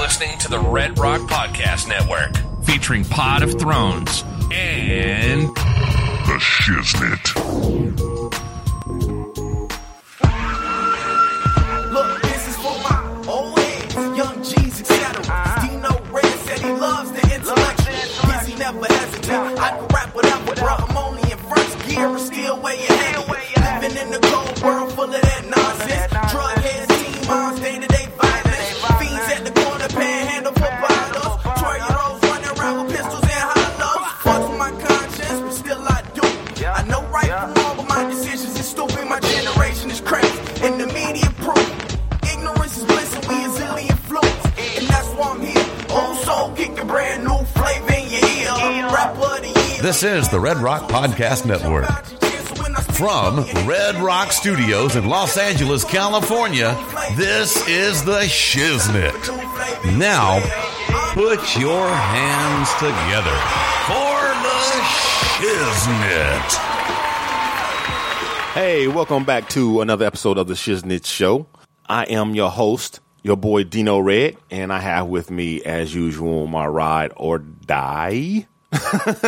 listening to the Red Rock Podcast Network, featuring Pod of Thrones and The Shiznit. This is the Red Rock Podcast Network. From Red Rock Studios in Los Angeles, California, this is the Shiznit. Now, put your hands together for the Shiznit. Hey, welcome back to another episode of the Shiznit Show. I am your host, your boy Dino Red, and I have with me, as usual, my ride or die.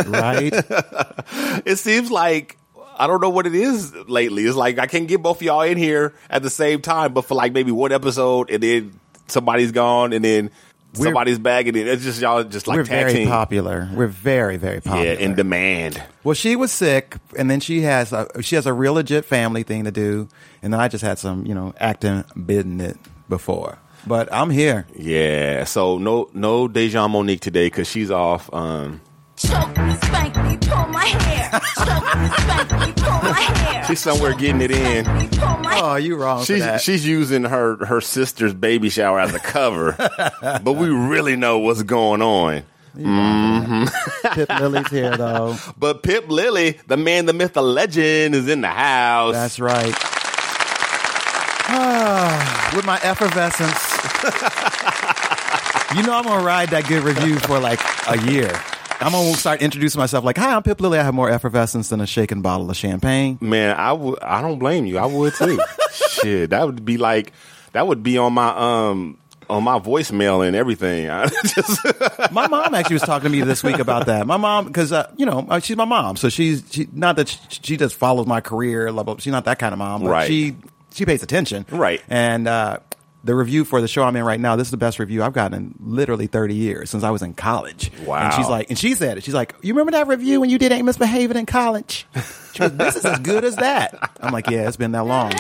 Right? It seems like I don't know what it is lately. It's like I can't get both of y'all in here at the same time, but for like maybe one episode, and then somebody's gone, and then We're- somebody's back, and then it's just y'all just like We're very team. popular. We're very, very popular. Yeah, in demand. well, she was sick, and then she has a, she has a real legit family thing to do, and then I just had some, you know, acting business before. But I'm here. Yeah. So no no DeJong Monique today because she's off. Um, Choke me, spank me, pull my hair. Choke me, spank me, pull my hair. She's somewhere getting it in. Choke me, pull my Oh, you wrong for She's that. she's using her her sister's baby shower as a cover, but we really know what's going on. Mm-hmm. Pip Lilly's here though. But Pip Lily, the man, the myth, the legend, is in the house. That's right. With my effervescence. you know I'm gonna ride that good review for like a year. I'm gonna start introducing myself like, "Hi, I'm Pip Lilly. I have more effervescence than a shaken bottle of champagne." man. I would. I don't blame you. I would too. Shit, that would be like that would be on my um on my voicemail and everything. Just My mom actually was talking to me this week about that. My mom, because uh, you know uh, she's my mom, so she's she, not that she, she just follows my career. Blah, blah, she's not that kind of mom, but Right. she she pays attention, Right. And uh, the review for the show I'm in right now, this is the best review I've gotten in literally 30 years since I was in college. Wow. And she's like, and she said it. She's like, you remember that review when you did Ain't Misbehaving in college? She goes, this is as good as that. I'm like, yeah, it's been that long.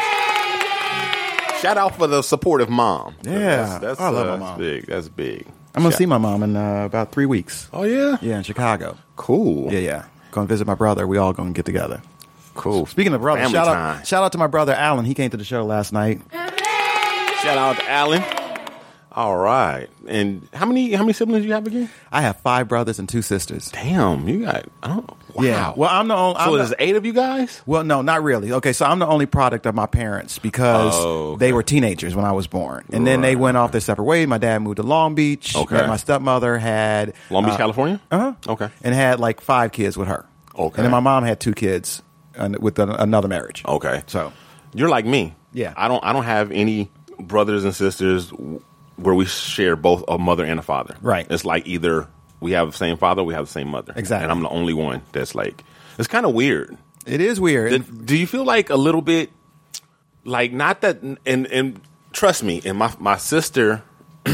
shout out for the supportive mom. Yeah. that's, that's, I love uh, my that's big. That's big. I'm gonna see my mom in uh, about three weeks. Oh yeah, Yeah, in Chicago. cool. Yeah, yeah. Going to visit my brother. We all going to get together. cool. Speaking of brother, Family shout time. out, shout out to my brother Alan. He came to the show last night. Shout out to Alan. All right. And how many how many siblings do you have again? I have five brothers and two sisters. Damn, you got oh wow. Yeah. Well, I'm the only. so I'm there's the- eight of you guys? well, no, not really. Okay, so I'm the only product of my parents because Oh, okay. they were teenagers when I was born, and then they went off their separate ways. My dad moved to Long Beach. Okay. My stepmother had Long Beach, uh, California? Uh-huh. Okay. And had like five kids with her. Okay. And then my mom had two kids uh, with another marriage. Okay. So You're like me. Yeah. I don't I don't have any brothers and sisters where we share both a mother and a father. Right. It's like either we have the same father, or we have the same mother. Exactly. And I'm the only one that's like it's kind of weird. it is weird. Did- do you feel like a little bit like not that and and trust me and my my sister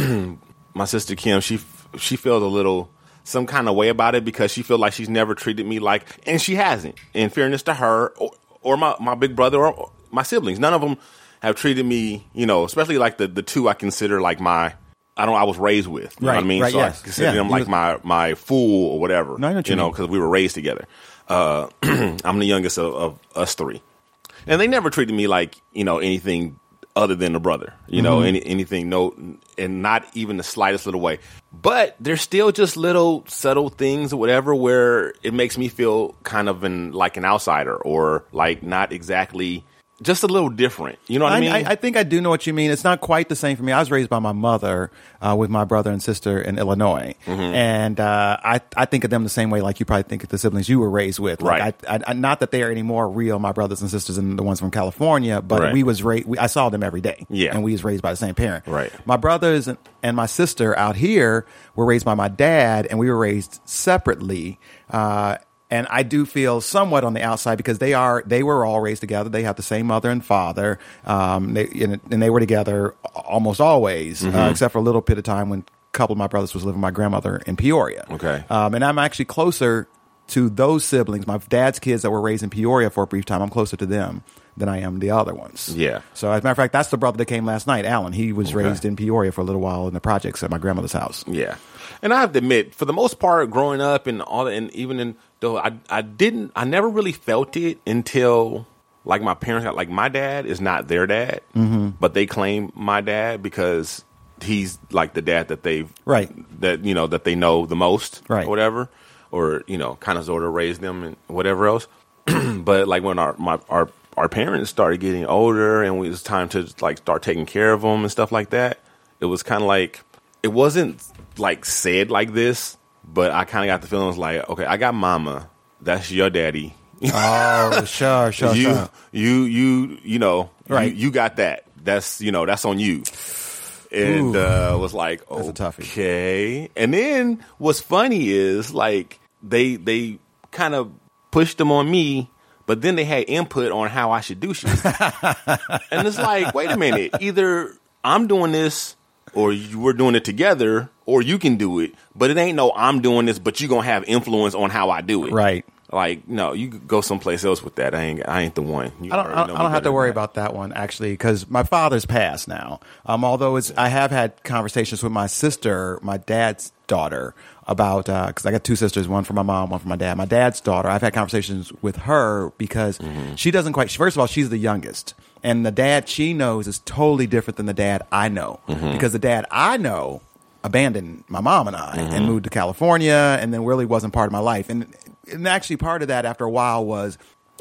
my sister Kim she she feels a little some kind of way about it because she feels like she's never treated me like and she hasn't in fairness to her or, or my my big brother or my siblings none of them have treated me you know especially like the the two I consider like my I don't I was raised with you know Right, what I mean right, so yes. I consider Yeah, them like was- my my fool or whatever No, I know what you you know because we were raised together uh, I'm the youngest of, of us three, and they never treated me like you know anything other than a brother. You know, Mm-hmm. any, anything no, and not even the slightest little way. But there's still just little subtle things or whatever where it makes me feel kind of an like an outsider or like not exactly just a little different. You know what I, I, mean? I, I think I do know what you mean. It's not quite the same for me. I was raised by my mother uh, with my brother and sister in Illinois, Mm-hmm. and uh, I I think of them the same way like you probably think of the siblings you were raised with. Like, Right. I, I, not that they are any more real, my brothers and sisters, than the ones from California, but Right. we was raised. We, I saw them every day. Yeah. and we was raised by the same parent. Right. My brothers and, and my sister out here were raised by my dad, and we were raised separately. Uh, and I do feel somewhat on the outside because they are they were all raised together. They have the same mother and father, um, they, and, and they were together almost always, Mm-hmm. uh, except for a little bit of time when a couple of my brothers was living with my grandmother in Peoria. Okay. um, and I'm actually closer to those siblings, my dad's kids that were raised in Peoria for a brief time. I'm closer to them than I am the other ones. Yeah. So as a matter of fact, that's the brother that came last night, Alan. He was Okay. raised in Peoria for a little while in the projects at my grandmother's house. Yeah, and I have to admit, for the most part, growing up and all and even in though I I didn't, I never really felt it until like my parents, like my dad is not their dad, mm-hmm. but they claim my dad because he's like the dad that they've Right. that you know that they know the most, Right. or whatever, or you know, kind of sort of raised them and whatever else. but like when our my our our parents started getting older and it was time to like start taking care of them and stuff like that, it was kind of like it wasn't like said like this, but I kind of got the feeling it was like, okay, I got mama, that's your daddy. Oh, sure, sure, you, sure. you, you, you know, Right. You, you got that. That's you know, that's on you. And Ooh. uh, was like, That's a toughie. okay. And then what's funny is like they they kind of pushed them on me, but then they had input on how I should do shit. and it's like, wait a minute, either I'm doing this or you, we're doing it together, or you can do it. But it ain't no I'm doing this, but you gonna have influence on how I do it. Right. Like, no, you go someplace else with that. I ain't, I ain't the one. You I don't, I don't, I don't have to worry about that one actually because my father's passed now. Um, although it's, I have had conversations with my sister, my dad's daughter, about because I got two sisters, one for my mom, one for my dad. My dad's daughter, I've had conversations with her because Mm-hmm. she doesn't quite. First of all, she's the youngest, and the dad she knows is totally different than the dad I know Mm-hmm. because the dad I know abandoned my mom and I Mm-hmm. and moved to California and then really wasn't part of my life. And, and actually part of that after a while was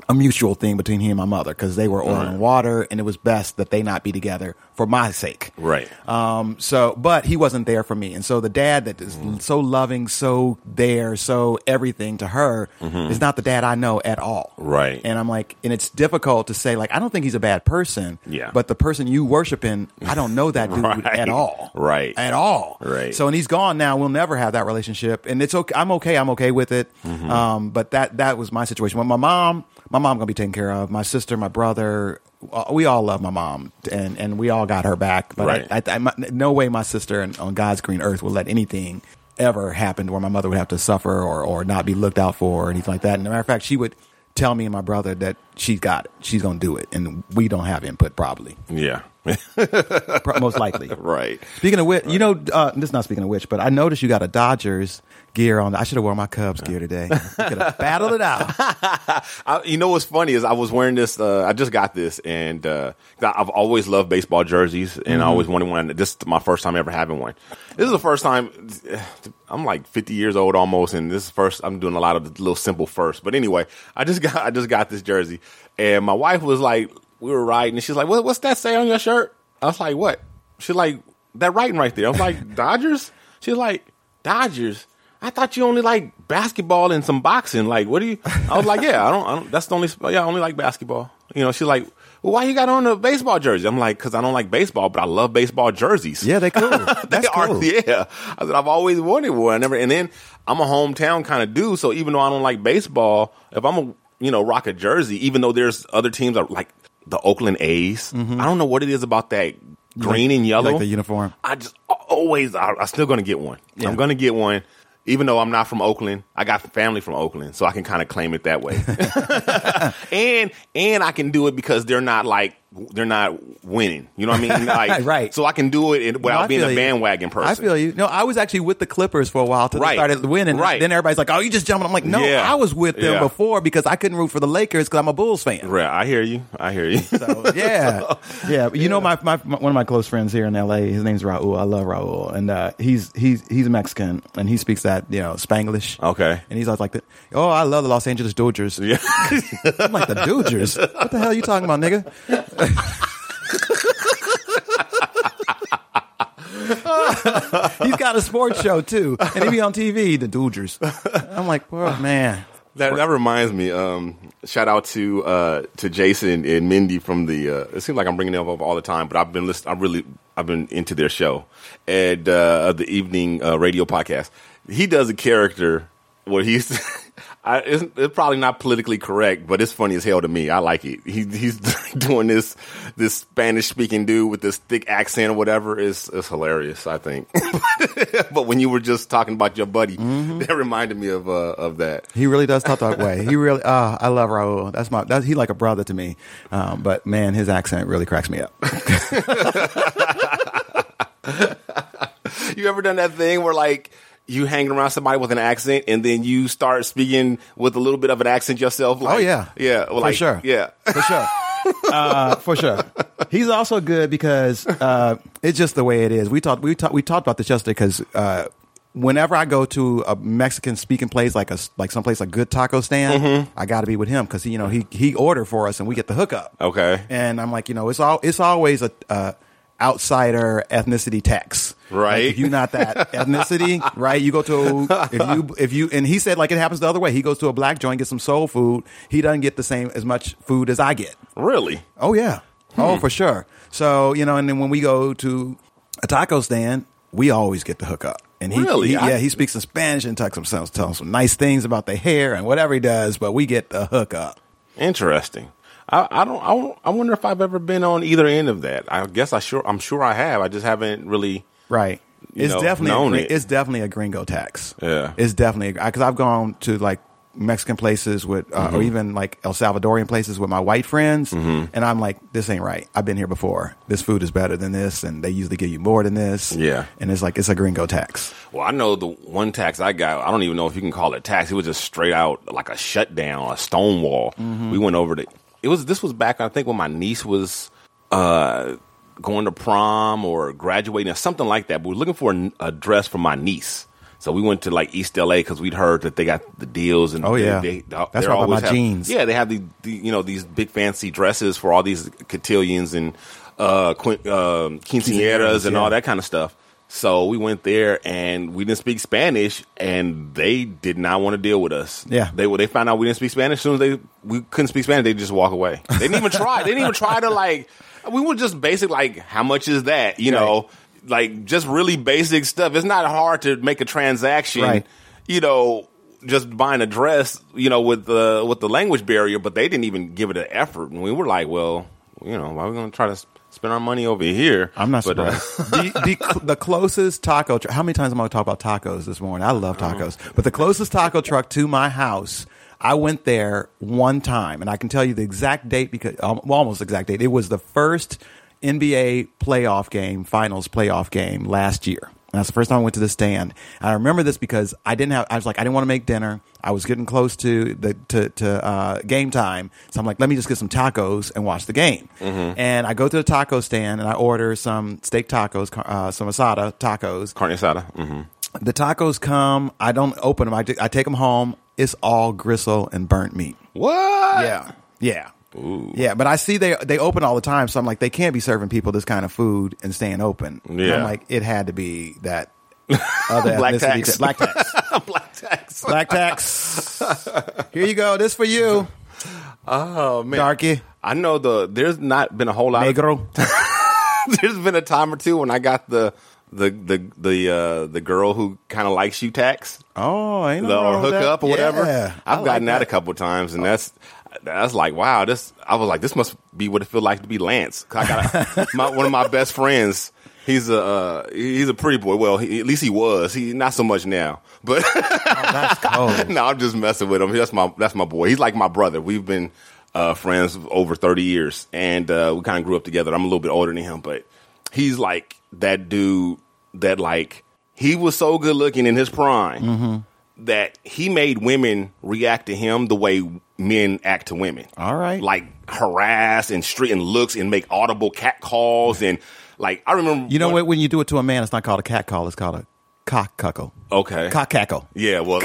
a mutual thing between he and my mother because they were oil and water and it was best that they not be together for my sake. Right. Um, so, but he wasn't there for me. And so the dad that is Mm-hmm. so loving, so there, so everything to her is not the dad I know at all. Mm-hmm. And I'm like, and it's difficult to say, like, I don't think he's a bad person. Yeah. But the person you worshiping, I don't know that dude Right. at all. Right. At all. Right. So, and he's gone now. We'll never have that relationship. And it's okay. I'm okay. I'm okay with it. Mm-hmm. Um, but that, that was my situation. When my mom, my mom gonna be taken care of. My sister, my brother, uh, we all love my mom, and and we all got her back. But Right. I, I, I, my- no way my sister and on God's green earth will let anything ever happen where my mother would have to suffer or or not be looked out for or anything like that. And as a matter of fact, she would tell me and my brother that she's got it. She's gonna do it, and we don't have input probably, Yeah. Most likely. right. Speaking of which, you know, uh, this is not speaking of which, but I noticed you got a Dodgers gear on. I should have worn my Cubs gear today. Could have battled it out. I, you know what's funny is I was wearing this. Uh, I just got this, and uh, I've always loved baseball jerseys, and I always wanted one. This is my first time ever having one. This is the first time. I'm like 50 years old almost, and this is first. I'm doing a lot of the little simple first. But anyway, I just got I just got this jersey, and my wife was like, we were riding, and she's like, what, "What's that say on your shirt?" I was like, "What?" She's like, "That writing right there." I was like, "Dodgers." She's like, "Dodgers." I thought you only like basketball and some boxing. Like, what do you? I was like, yeah, I don't. I don't that's the only. Yeah, I only like basketball. You know, she's like, well, why you got on a baseball jersey? I'm like, because I don't like baseball, but I love baseball jerseys. Yeah, they cool. That's they are. cool. Yeah, I said I've always wanted one. I never. And then I'm a hometown kind of dude, so even though I don't like baseball, if I'm a you know rock a jersey, even though there's other teams that like the Oakland A's, I don't know what it is about that green and Mm-hmm. Yellow. like the uniform. I just always, I, I'm still going to get one. Yeah. I'm going to get one. Even though I'm not from Oakland, I got family from Oakland, so I can kind of claim it that way. and and I can do it because they're not like they're not winning. You know what I mean? Like, Right. So I can do it in, No, without being a you. bandwagon person. I feel you. No, I was actually with the Clippers for a while till Right. they started winning. Right. Then everybody's like, "Oh, you just jumping." I'm like, "No, Yeah. I was with them Yeah. before because I couldn't root for the Lakers because I'm a Bulls fan." Right. I hear you. I hear you. So, yeah, yeah. You know, my, my, my one of my close friends here in L.A. His name's Raul. I love Raul, and uh, he's he's he's Mexican, and he speaks that you know Spanglish. Okay. and he's always like, that, "Oh, I love the Los Angeles Dodgers." yeah. I'm like, "The Dodgers? What the hell are you talking about, nigga?" he's got a sports show too, and he be on TV. The Dodgers. I'm like, "Oh man." That, that reminds me. Um, shout out to uh, to Jason and Mindy from the. Uh, it seems like I'm bringing them up all the time, but I've been list- I really I've been into their show and uh, the evening uh, radio podcast. He does a character where he's. I, it's, it's probably not politically correct, but it's funny as hell to me. I like it. He, he's doing this this Spanish speaking dude with this thick accent or whatever. It's, it's hilarious. I think. but when you were just talking about your buddy, that reminded me of uh, of that. He really does talk that way. He really, uh, I love Raul. That's my, that's, he like a brother to me. Um, but man, his accent really cracks me up. You ever done that thing where like you hanging around somebody with an accent and then you start speaking with a little bit of an accent yourself? Like, oh yeah, yeah, well, for like, sure, yeah. for sure, uh, for sure. He's also good because uh, it's just the way it is. We talked, we talked, we talked about this yesterday because. Uh, Whenever I go to a Mexican speaking place like a like someplace like good taco stand, Mm-hmm. I got to be with him because you know he he ordered for us and we get the hookup. Okay. and I'm like, you know, it's all it's always a uh, outsider ethnicity tax, Right. Like, if you're not that ethnicity, right? You go to if you if you and he said like it happens the other way. He goes to a black joint, gets some soul food. He doesn't get the same as much food as I get. Really? Oh yeah, Hmm. oh for sure. So you know, and then when we go to a taco stand, we always get the hookup. And he, Really? he- yeah, he speaks in Spanish and talks some tells some nice things about the hair and whatever he does, but we get the hookup. Interesting. I, I don't. I, don't- I wonder if I've ever been on either end of that. I guess I sure. I'm sure I have. I just haven't really. Right. It's know, definitely a, it. it's definitely a gringo tax. Yeah. It's definitely because I've gone to like Mexican places with, uh, Mm-hmm. or even like El Salvadorian places with my white friends, and I'm like, this ain't right. I've been here before. This food is better than this, and they usually give you more than this. Yeah. and it's like it's a gringo tax. Well, I know the one tax I got. I don't even know if you can call it tax. It was just straight out like a shutdown, a stonewall. Mm-hmm. We went over to. It was. This was back. I think when my niece was. uh going to prom or graduating or something like that. But we are looking for a, a dress for my niece. So we went to like East LA because we'd heard that they got the deals and Oh, yeah. they, That's they're why I bought always my have- jeans. Yeah, they have the, the you know these big fancy dresses for all these cotillions and uh, um quinceañeras and yeah. all that kind of stuff. So we went there and we didn't speak Spanish, and they did not want to deal with us. Yeah. they they found out we didn't speak Spanish. As soon as they we couldn't speak Spanish, they just walk away. They didn't even try. They didn't even try to like. We were just basic like, how much is that? You know, like just really basic stuff. It's not hard to make a transaction. Right. You know, just buying a dress. You know, with the with the language barrier, but they didn't even give it an effort. And we were like, well, you know, why are we going to try to spend our money over here? I'm not But, uh, surprised. the, the, the closest taco truck. How many times am I going to talk about tacos this morning? I love tacos. But the closest taco truck to my house, I went there one time, and I can tell you the exact date because um, well, almost exact date. It was the first NBA playoff game, finals playoff game last year. And that's the first time I went to the stand. And I remember this because I didn't have. I was like, I didn't want to make dinner. I was getting close to the to, to uh, game time, so I'm like, let me just get some tacos and watch the game. And I go to the taco stand and I order some steak tacos, uh, some asada tacos. carne asada. hmm The tacos come. I don't open them. I, I take them home. It's all gristle and burnt meat. What? Yeah, yeah, yeah. But I see they they open all the time, so I'm like, they can't be serving people this kind of food and staying open. And Yeah. I'm like, it had to be that other Black tax. black tax, Black tax. black tax. Here you go. This for you, Oh man, darky, I know the. There's not been a whole lot. Of, negro. there's been a time or two when I got the the the the uh, the girl who kind of likes you tax. Oh, ain't the or hook up or whatever. Yeah, I I've like gotten that. a couple of times, and that's that's like wow. This I was like, this must be what it feel like to be Lance. 'Cause I got my, one of my best friends. He's a uh, he's a pretty boy. Well, he, at least he was. He not so much now, but Oh, no, I'm just messing with him. That's my that's my boy. He's like my brother. We've been uh, friends over 30 years, and uh, we kind of grew up together. I'm a little bit older than him, but he's like that dude that like he was so good looking in his prime that he made women react to him the way men act to women. All right. like harass and street and looks and make audible cat calls and like I remember. You know what? When you do it to a man, it's not called a cat call. It's called a cock cuckle. Okay. Cock cackle. Yeah, well,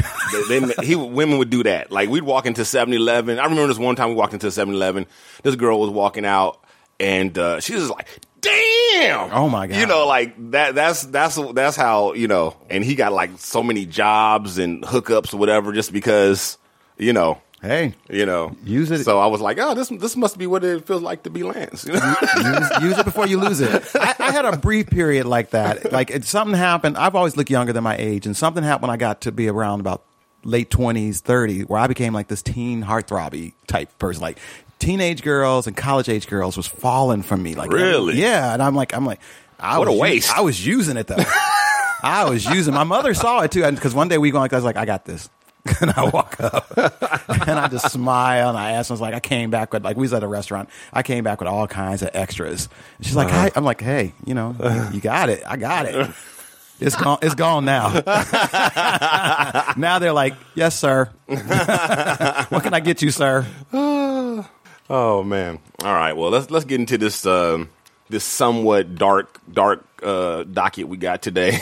they, they, he women would do that. Like we'd walk into 7-Eleven. I remember this one time we walked into 7-Eleven. This girl was walking out, and uh, she was just like, "Damn!" Oh, my God. You know, like that. That's that's that's how you know. And he got like so many jobs and hookups or whatever, just because you know. Hey, You know, Use it. So I was like, "Oh, this this must be what it feels like to be Lance." You know? use, use it before you lose it. I, I had a brief period like that. Like it, something happened. I've always looked younger than my age, and something happened when I got to be around about late twenties, thirty, where I became like this teen heartthrobby type person. Like teenage girls and college age girls was falling from me. Like Really? yeah. And I'm like, I'm like, I What a was u- waste. I was using it though. I was using. My mother saw it too, because one day we going like, I was like, I got this. And I walk up and I just smile and I ask. I was like, I came back with, like, we was at a restaurant. I came back with all kinds of extras. And she's like, hey, I'm like, hey, you know, you, you got it. I got it. It's gone. It's gone now. now they're like, yes, sir. what can I get you, sir? Oh man! All right, well let's let's get into this um, this somewhat dark dark uh, docket we got today.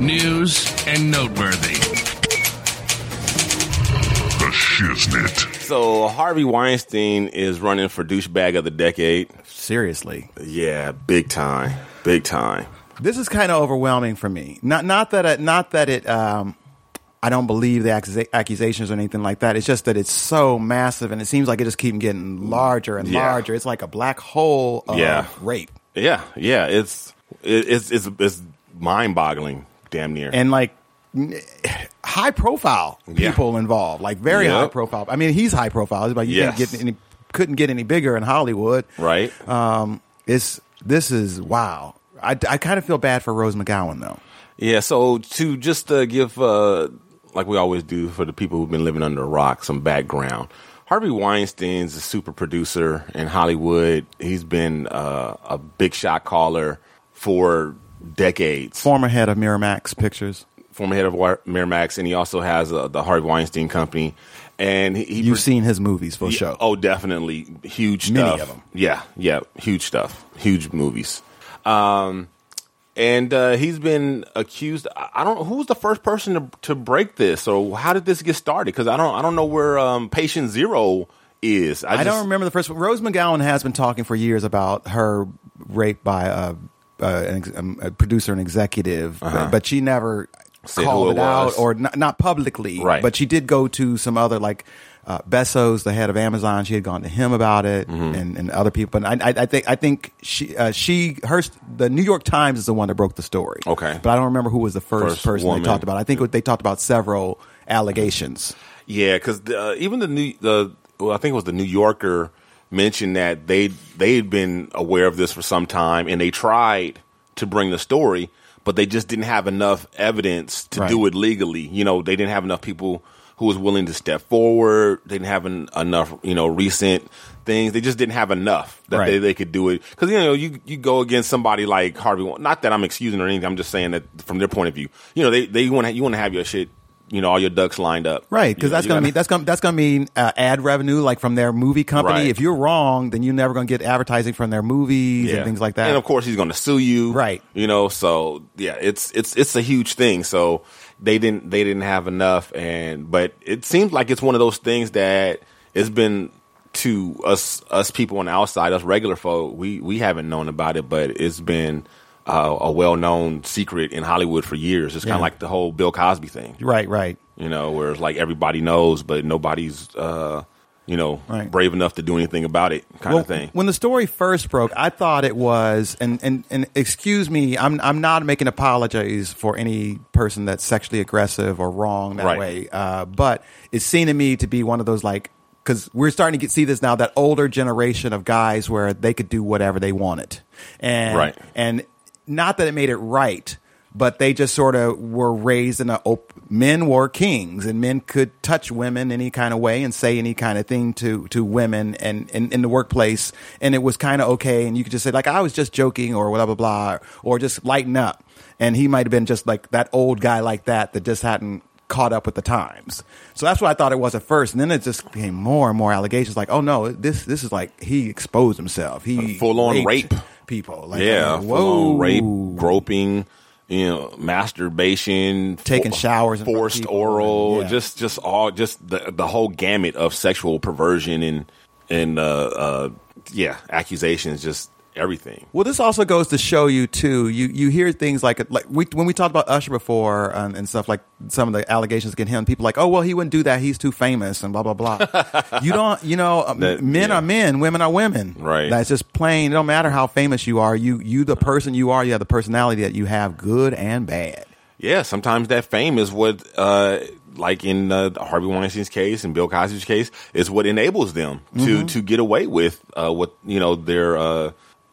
News and noteworthy. The Shiznit. so Harvey Weinstein is running for douchebag of the decade. Seriously. Yeah, big time, big time. This is kind of overwhelming for me. Not not that it, not that it. Um, I don't believe the accusa- accusations or anything like that. It's just that it's so massive, and it seems like it just keeps getting larger and Yeah. larger. It's like a black hole of Yeah. rape, Yeah, yeah, it's it, it's it's it's mind boggling, damn near. and like high profile Yeah. people involved, like very Yep. high profile. I mean, he's high profile, but you Yes. can't get any, couldn't get any bigger in Hollywood. right? Um, it's this is wow. I, I kind of feel bad for Rose McGowan though. Yeah, so to just uh, give, uh, like we always do for the people who've been living under a rock, some background. Harvey Weinstein's a super producer in Hollywood. He's been uh, a big shot caller for decades. Former head of Miramax Pictures. Former head of Miramax, and he also has uh, the Harvey Weinstein Company. And he, he You've pro- seen his movies for yeah, sure. Oh, definitely huge Many stuff. of 'em. Yeah, yeah, huge stuff, huge movies. Um, and uh, he's been accused. I don't know who was the first person to to break this, or how did this get started? Because I don't, I don't know where um, Patient Zero is. I, I, just, don't remember the first one. Rose McGowan has been talking for years about her rape by a, uh, an ex- um, a producer and executive, but, but she never Uh-huh. Said called it it out or not, not publicly. Right. But she did go to some other like. Uh, Bezos, the head of Amazon, she had gone to him about it, Mm-hmm. and, and other people. And I, I, I think I think she uh, she her the New York Times is the one that broke the story. Okay. but I don't remember who was the first, First person woman. they talked about. I think they talked about several allegations. Yeah, because uh, even the new the well, I think it was the New Yorker mentioned that they they had been aware of this for some time, and they tried to bring the story, but they just didn't have enough evidence to Right. do it legally. You know, they didn't have enough people who was willing to step forward. They didn't have en- enough, you know, recent things. They just didn't have enough that Right. they, they could do it. Because you know, you you go against somebody like Harvey. Not that I'm excusing or anything. I'm just saying that from their point of view, you know, they they want you want to have your shit. You know, all your ducks lined up, Right, because that's gonna mean that's gonna that's gonna mean uh, ad revenue, like from their movie company. Right. If you're wrong, then you're never gonna get advertising from their movies and things like that. And of course, he's going to sue you, Right. You know, so yeah, it's it's it's a huge thing. So they didn't they didn't have enough, and but it seems like it's one of those things that it's been to us us people on the outside, us regular folk. We we haven't known about it, but it's been. Uh, a well-known secret in Hollywood for years. It's kind Yeah. of like the whole Bill Cosby thing, right, right. you know, where it's like everybody knows, but nobody's, uh, you know, Right. brave enough to do anything about it, kind of thing. When the story first broke, I thought it was, and, and, and excuse me, I'm I'm not making apologies for any person that's sexually aggressive or wrong that Right. way, uh, but it seemed to me to be one of those like because we're starting to get see this now that older generation of guys where they could do whatever they wanted, and Right. and not that it made it right. but they just sort of were raised in a op- men were kings and men could touch women any kind of way and say any kind of thing to to women and in, in the workplace and it was kind of okay and you could just say like I was just joking or blah blah blah or just lighten up and he might have been just like that old guy like that that just hadn't caught up with the times. So that's what I thought it was at first, and then it just became more and more allegations. Like, oh no, this this is like he exposed himself. He Full on rape. People. Like, yeah, like, on rape, groping, you know, masturbation, Taking fo- showers in front of forced oral, yeah. just just all just the the whole gamut of sexual perversion and and uh, uh, yeah, accusations, just everything. Well, this also goes to show you too. You you hear things like like we when we talked about Usher before um, and stuff like some of the allegations against him. People like, oh well, he wouldn't do that. He's too famous and blah blah blah. you don't, you know, um, That- men yeah. are men, women are women. Right. That's just plain. It don't matter how famous you are. You you the person you are. You have the personality that you have, good and bad. Yeah, sometimes that fame is what, uh, like in uh, Harvey Weinstein's case and Bill Cosby's case, is what enables them Mm-hmm. to to get away with uh, what you know their uh,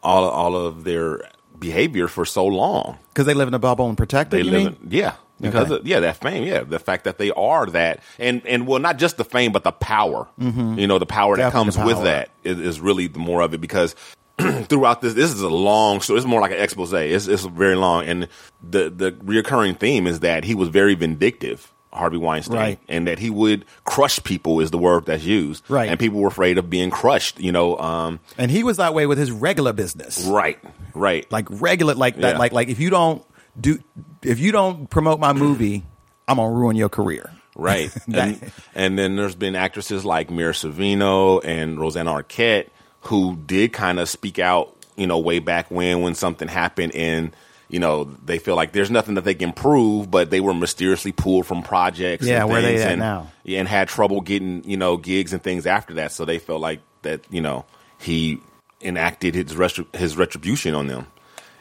all all of their behavior for so long. Because they live in a bubble and protected. They live in, yeah, because Okay. of, yeah, that fame, yeah, the fact that they are that, and and well, not just the fame, but the power. You know, the power that Mm-hmm. Definitely comes the with that is, is really the more of it because. throughout this, this is a long story. It's more like an expose. It's, it's very long, and the the reoccurring theme is that he was very vindictive, Harvey Weinstein, Right. and that he would crush people is the word that's used, Right. And people were afraid of being crushed. You know, um, And he was that way with his regular business. right, right, like regular like that Yeah. like like if you don't do if you don't promote my movie i'm gonna ruin your career Right. That- and, and then there's been actresses like Mira Sorvino and Rosanna Arquette who did kind of speak out, you know, way back when when something happened and you know, they feel like there's nothing that they can prove, but they were mysteriously pulled from projects. Yeah, and where they at and, now? And had trouble getting, you know, gigs and things after that. So they felt like that, you know, he enacted his his retribution on them,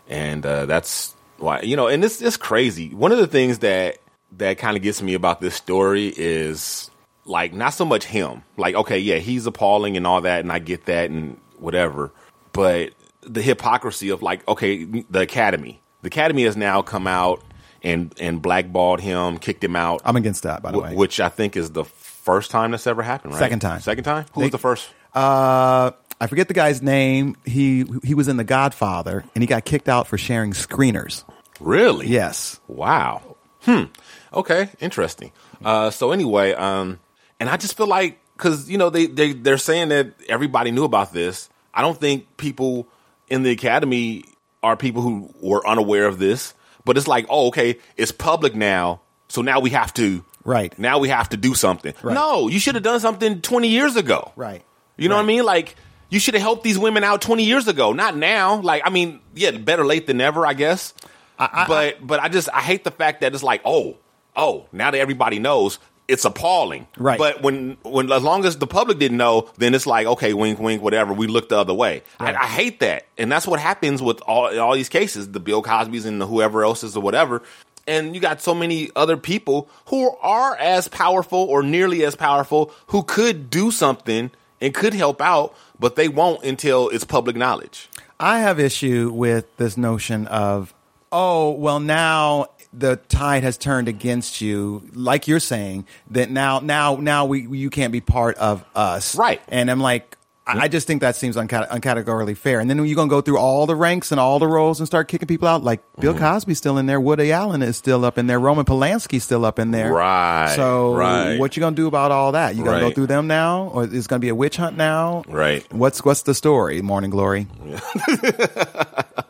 and uh, that's why you know. And this it's crazy. One of the things that that kind of gets me about this story is like not so much him. Like, okay, yeah, he's appalling and all that, and I get that and whatever, but the hypocrisy of like, okay, the academy, the academy has now come out and and blackballed him, kicked him out. i'm against that by the Wh- way which I think is the first time that's ever happened, right? Second time. Second time. Who They- was the first? uh i forget the guy's name he he was in the godfather and he got kicked out for sharing screeners Really? yes Wow. Hmm. Okay. Interesting. Uh, so anyway, um, and I just feel like because you know they they they're saying that everybody knew about this. I don't think people in the academy are people who were unaware of this. But it's like, oh, okay, it's public now, so now we have to. Right. Now we have to do something. Right. No, you should have done something 20 years ago. Right. You know what I mean? Like you should have helped these women out 20 years ago, not now. Like I mean, yeah, better late than never, I guess. but but I just I hate the fact that it's like, oh, oh, now that everybody knows, it's appalling. Right. But when when as long as the public didn't know, then it's like, okay, wink, wink, whatever. We look the other way. I, I hate that, and that's what happens with all all these cases, the Bill Cosby's and the whoever else's or whatever. And you got so many other people who are as powerful or nearly as powerful who could do something and could help out, but they won't until it's public knowledge. I have issue with this notion of, oh, well, now the tide has turned against you, like you're saying that now, now, now we you can't be part of us, Right. And I'm like. I I just think that seems uncate- uncategorically fair. And then you're going to go through all the ranks and all the roles and start kicking people out. Like Bill Mm-hmm. Cosby's still in there. Woody Allen is still up in there. Roman Polanski's still up in there. Right, So right. what you going to do about all that? You going to go Right. through them now? Or is going to be a witch hunt now? Right. What's, what's the story? Morning Glory.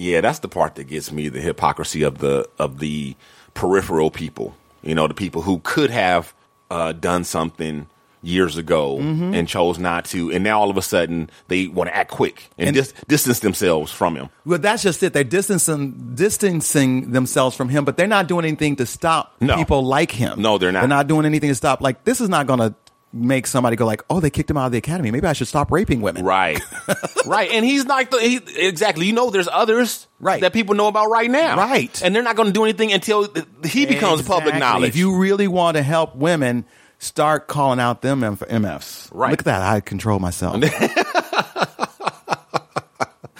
Yeah, that's the part that gets me the hypocrisy of the of the peripheral people. You know, the people who could have uh, done something years ago Mm-hmm. and chose not to, and now all of a sudden they want to act quick and, And- dis- distance themselves from him. Well, that's just it. They're distancing distancing themselves from him, but they're not doing anything to stop No. people like him. No, they're not. They're not doing anything to stop. Like this is not going to make somebody go like, "Oh, they kicked him out of the academy. Maybe I should stop raping women." Right, right, and he's not the he, exactly. You know, there's others Right. that people know about right now, Right. and they're not going to do anything until he becomes public knowledge. If you really want to help women, start calling out them M- MFs. Right. Look at that. I control myself.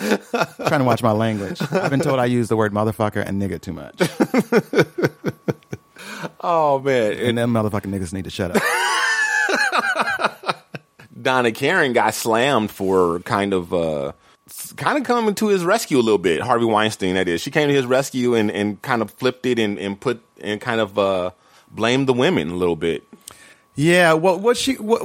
trying to watch my language. I've been told I use the word motherfucker and nigga too much. Oh man, And them motherfucking niggas need to shut up. Donna Karan got slammed for kind of uh kind of coming to his rescue a little bit. Harvey Weinstein, that is. She came to his rescue and, and kind of flipped it and, and put and kind of uh blamed the women a little bit. Yeah, well, what she what,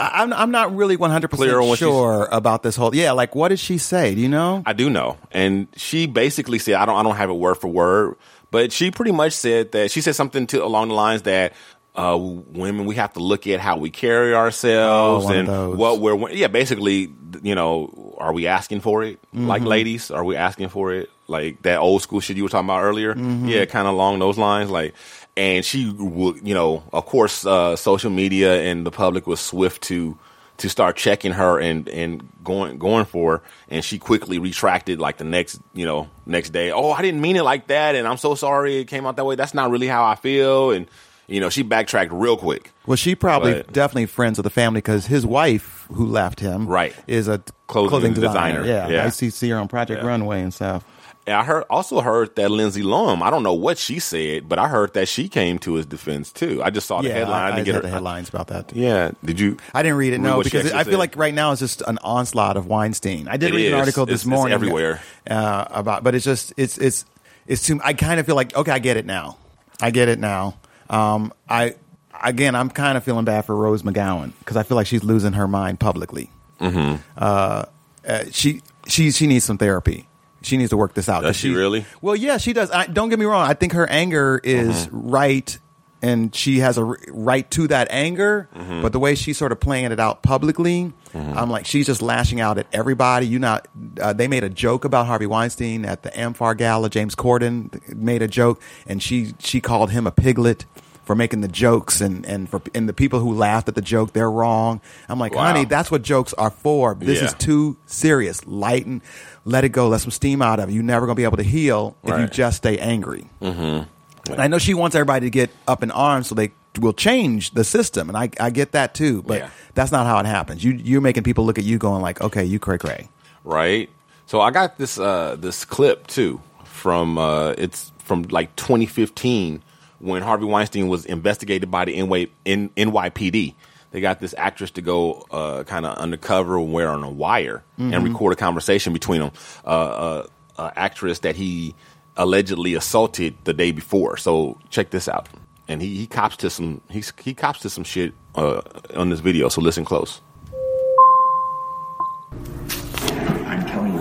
I'm I'm not really 100 percent sure about this whole. Yeah, like what did she say? Do you know? I do know. And she basically said I don't I don't have it word for word, but she pretty much said that she said something to along the lines that uh, women we have to look at how we carry ourselves Oh, and what we're yeah basically you know are we asking for it? Like Mm-hmm. ladies are we asking for it? Like that old school shit you were talking about earlier? Mm-hmm. yeah kind of along those lines like and she would you know of course uh, social media and the public was swift to to start checking her and and going going for her and she quickly retracted like the next you know next day oh i didn't mean it like that and i'm so sorry it came out that way. That's not really how i feel and you know she backtracked real quick Well, she probably But- definitely friends with the family because his wife, who left him, Right. is a Clothing clothing, designer. designer. Yeah, Yeah. I see see her on Project Yeah. Runway and stuff. And I heard also heard that Lindsay Lohan. I don't know what she said, but I heard that she came to his defense too. I just saw the yeah, headline. I, I didn't get her the headlines about that. Yeah, did you? I didn't read it, Read no, because I feel said? like right now it's just an onslaught of Weinstein. I did It read an article this it's morning everywhere. uh, about, but it's just it's it's it's too. I kind of feel like okay, I get it now. I get it now. Um, I again, I'm kind of feeling bad for Rose McGowan because I feel like she's losing her mind publicly. Mm-hmm. Uh, uh, she she she needs some therapy. She needs to work this out. Does 'Cause she really? Well, yeah, she does. I, don't get me wrong. I think her anger is Mm-hmm. right, and she has a right to that anger. Mm-hmm. But the way she's sort of playing it out publicly, I'm like, she's just lashing out at everybody. You not? Uh, they made a joke about Harvey Weinstein at the amfAR Gala. James Corden made a joke, and she she called him a piglet. For making the jokes and and for and the people who laughed at the joke, they're wrong. I'm like, Wow. honey, that's what jokes are for. This is too serious. Lighten, let it go. Let some steam out of it. You're never gonna be able to heal if you just stay angry. Mm-hmm. And I know she wants everybody to get up in arms so they will change the system, and I, I get that too. But Yeah. that's not how it happens. You you're making people look at you going like, okay, you cray cray. right? So I got this uh, this clip too from uh, it's from like 2015 when Harvey Weinstein was investigated by the NY, N, NYPD. They got this actress to go uh, kind of undercover, and wear on a wire, and record a conversation between them. Uh, uh, uh, actress that he allegedly assaulted the day before. So check this out, and he, he cops to some he he cops to some shit uh, on this video. So listen close.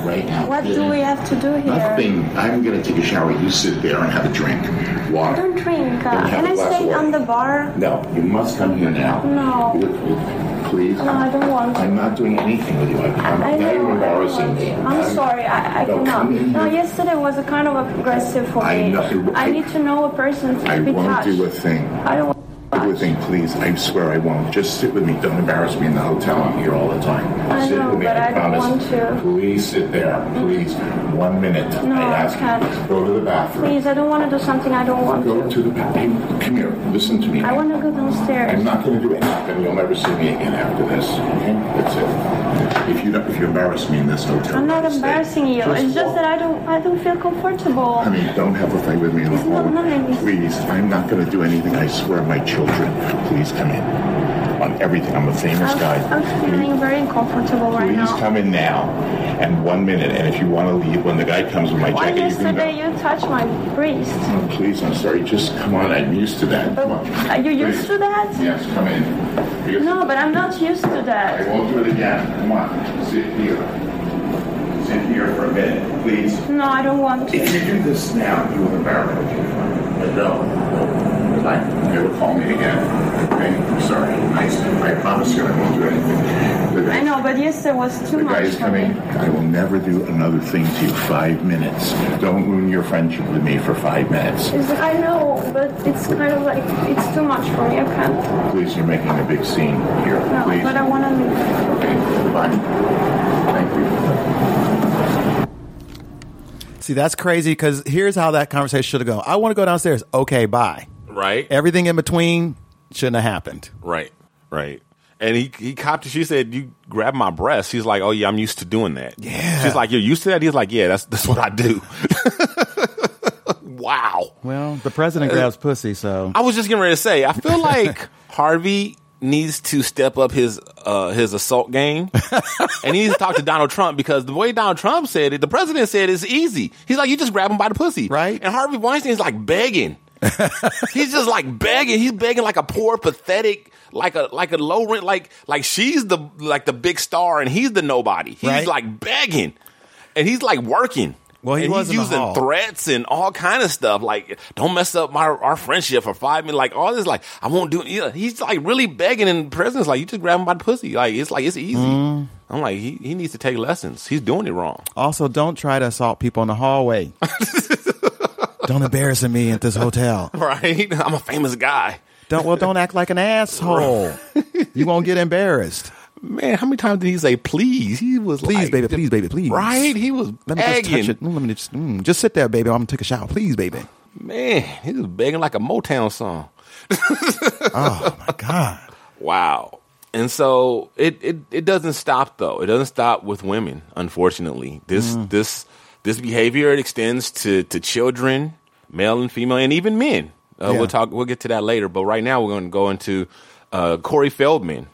Right now. What do we have to do here? Nothing. I'm going to take a shower. You sit there and have a drink. Water. Don't drink. Uh, can I stay on the bar? No, you must come here now. No. Please. No, I don't want to. I'm not doing anything with you. I'm, I'm I now you're I embarrassing don't me. want to. I'm sorry. I, I No, cannot. No, yesterday was a kind of aggressive for I me. know. I need to know a person to I be won't do a thing. I don't a please. I swear I won't. Just sit with me. Don't embarrass me in the hotel. I'm here all the time. I sit know, with me. but I, I don't promise. want to. Please sit there. Please. One minute. No, I ask can't. you. Go to the bathroom. Please, I don't want to do something I don't want Go to. Go to the bathroom. Come here. Listen to me. I want to go downstairs. I'm not going to do anything. You'll never see me again after this. Okay? That's it. If you don't, if you embarrass me in this hotel, I'm not stay. embarrassing you. It's just that I don't I don't feel comfortable. I mean, don't have a fight with me in the hall. Please, I'm not going to do anything. I swear, my children. Please come in. On everything. I'm a famous I'm, guy. I'm feeling very uncomfortable right Please now. come in now. And one minute. And if you want to leave, when the guy comes with my Why jacket, you can yesterday go. you touched my breast? Oh, please, I'm sorry. Just come on. I'm used to that. Come on. Oh, are you used Please. to that? Yes, come in. Because No, but I'm not used to that. I won't do it again. Come on. Sit here. Sit here for a minute, please. No, I don't want to. If you do this now, you will embarrass me. But no. Fine. Never call me again. Okay? I'm sorry. Nice. I promise you I won't do anything. The I know, but yes, yesterday was too The guy much is for coming. me. I will never do another thing to you. Five minutes. Don't ruin your friendship with me for five minutes. It's, I know, but it's kind of like it's too much for me. I can't. Please, you're making a big scene here. No, Please. but I want to leave. Okay. Fine. Thank you. See, that's crazy because here's how that conversation should have gone. I want to go downstairs. Okay, bye. Right. Everything in between shouldn't have happened. Right, right. And he he copped it. She said, "You grab my breast." He's like, "Oh yeah, I'm used to doing that." Yeah. She's like, "You're used to that." He's like, "Yeah, that's that's what I do." wow. Well, the president grabs pussy, so I was just getting ready to say, I feel like Harvey needs to step up his uh, his assault game, and he needs to talk to Donald Trump because the way Donald Trump said it, the president said it's easy. He's like, you just grab him by the pussy, Right. And Harvey Weinstein's like begging. He's just like begging. He's begging like a poor, pathetic, like a like a low rent, like like she's the like the big star and he's the nobody. He's Right. like begging, and he's like working. Well, he and was he's using threats and all kind of stuff. Like, don't mess up my our friendship for five minutes. Like all this, like I won't do. it. Yeah, he's like really begging, in president's like, you just grab him by the pussy. Like it's like it's easy. Mm. I'm like, he he needs to take lessons. He's doing it wrong. also don't try to assault people in the hallway. don't embarrass me at this hotel. Right? I'm a famous guy. Don't well, don't act like an asshole. you won't get embarrassed. Man, how many times did he say please? He was Please, like, baby, please, baby, please. Right? He was Let me just begging. touch it. Let me just, mm, just sit there, baby. I'm gonna take a shower, please, baby. Man, he was begging like a Motown song. Oh my god. Wow. And so it, it, it doesn't stop though. It doesn't stop with women, unfortunately. This Mm. this this behavior it extends to, to children, male and female, and even men. Uh, Yeah. We'll talk. We'll get to that later. But right now, we're going to go into uh, Corey Feldman.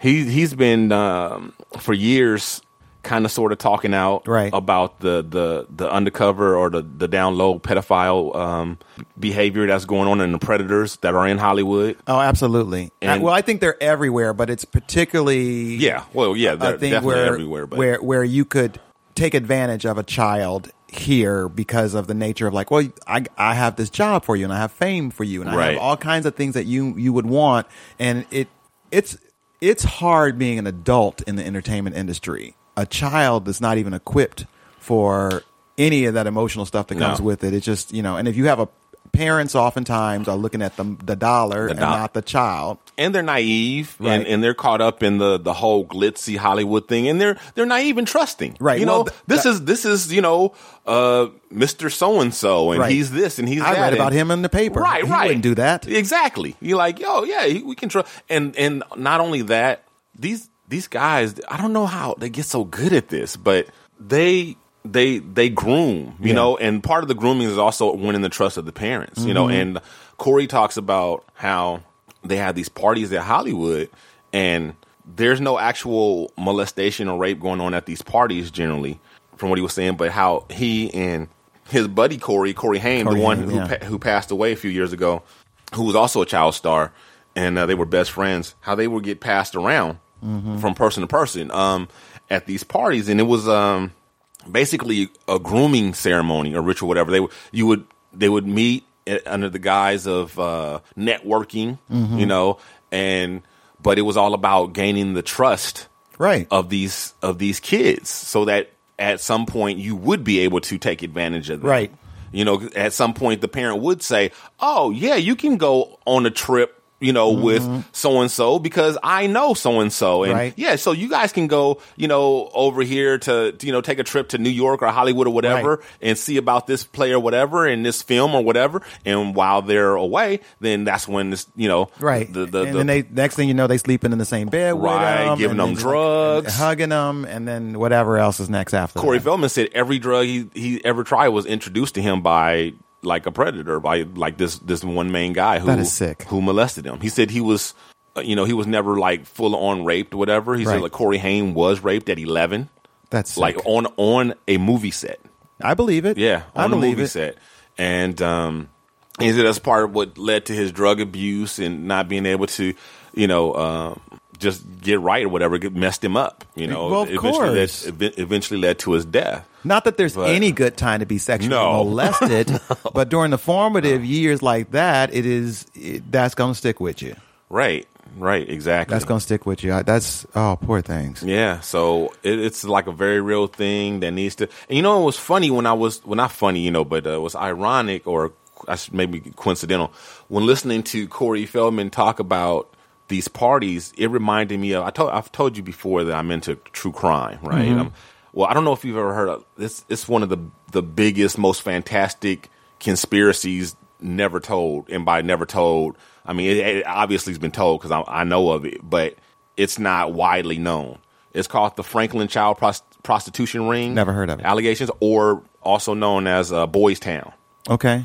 He he's been um, for years, kind of sort of talking out Right. about the, the the undercover or the the down low pedophile um, behavior that's going on in the predators that are in Hollywood. Oh, absolutely. And- Uh, well, I think they're everywhere, but it's particularly Yeah, well, yeah, they're I think definitely where everywhere. But where where you could take advantage of a child here because of the nature of like, well, I I have this job for you and I have fame for you and I Right. have all kinds of things that you you would want, and it it's it's hard being an adult in the entertainment industry. A child is not even equipped for any of that emotional stuff that comes No. with it. It's just you know, and if you have a parents oftentimes are looking at the the dollar The and not the child. and they're naive, Right. and, and they're caught up in the, the whole glitzy Hollywood thing, and they're they're naive and trusting. Right, You well, know, th- this is this is you know, uh, Mister So and So, and he's this and he's I that. read about and- him in the paper. Right, He right. wouldn't do that. Exactly. You're like, yo, yeah, we can trust. And and not only that, these these guys, I don't know how they get so good at this, but they they they groom, you Yeah. know, and part of the grooming is also winning the trust of the parents, you know. Mm-hmm. And Corey talks about how they have these parties at Hollywood, and there's no actual molestation or rape going on at these parties generally, from what he was saying, but how he and his buddy Corey, Corey Haim, Corey the one Haim, who yeah. pa- who passed away a few years ago, who was also a child star, and uh, they were best friends. How they would get passed around Mm-hmm. from person to person um, at these parties, and it was um, basically a grooming ceremony or ritual, whatever. They would you would they would meet under the guise of uh, networking, Mm-hmm. you know, and but it was all about gaining the trust Right. of these of these kids, so that at some point you would be able to take advantage of them. Right. You know, at some point the parent would say, "Oh, yeah, you can go on a trip." You know, with so and so because I know so and so, and yeah, so you guys can go, you know, over here to, to, you know, take a trip to New York or Hollywood or whatever Right. and see about this play or whatever in this film or whatever. And while they're away, then that's when this, you know, Right. The, the, and the, then they next thing you know they sleeping in the same bed with Right, them, giving them drugs. and hugging them, and then whatever else is next after. Corey that. Feldman said every drug he, he ever tried was introduced to him by like a predator, by like this this one main guy who That is sick. who molested him. He said he was, uh, you know, he was never like full on raped or whatever. He Right. said like Corey Haim was raped at eleven, That's like on on a movie set. I believe it. Yeah, I on a believe movie it. set, and um, he said that's part of what led to his drug abuse and not being able to, you know, um, just get right or whatever. Get messed him up. You know, Well, of eventually led, eventually led to his death. Not that there's But- any good time to be sexually No. molested, but during the formative years like that, it is it, that's going to stick with you. Right, right, exactly. That's going to stick with you. I, that's oh, poor things. Yeah, so it, it's like a very real thing that needs to. And you know, it was funny when I was, well, not funny, you know, but uh, it was ironic or maybe coincidental when listening to Corey Feldman talk about these parties. It reminded me of I told I've told you before that I'm into true crime, right? Um, well, I don't know if you've ever heard of this. It's one of the the biggest, most fantastic conspiracies never told, and by never told, I mean it, it obviously has been told because I, I know of it, but it's not widely known. It's called the Franklin Child Prost- Prostitution Ring. Never heard of it. Allegations, or also known as uh, Boys Town. Okay.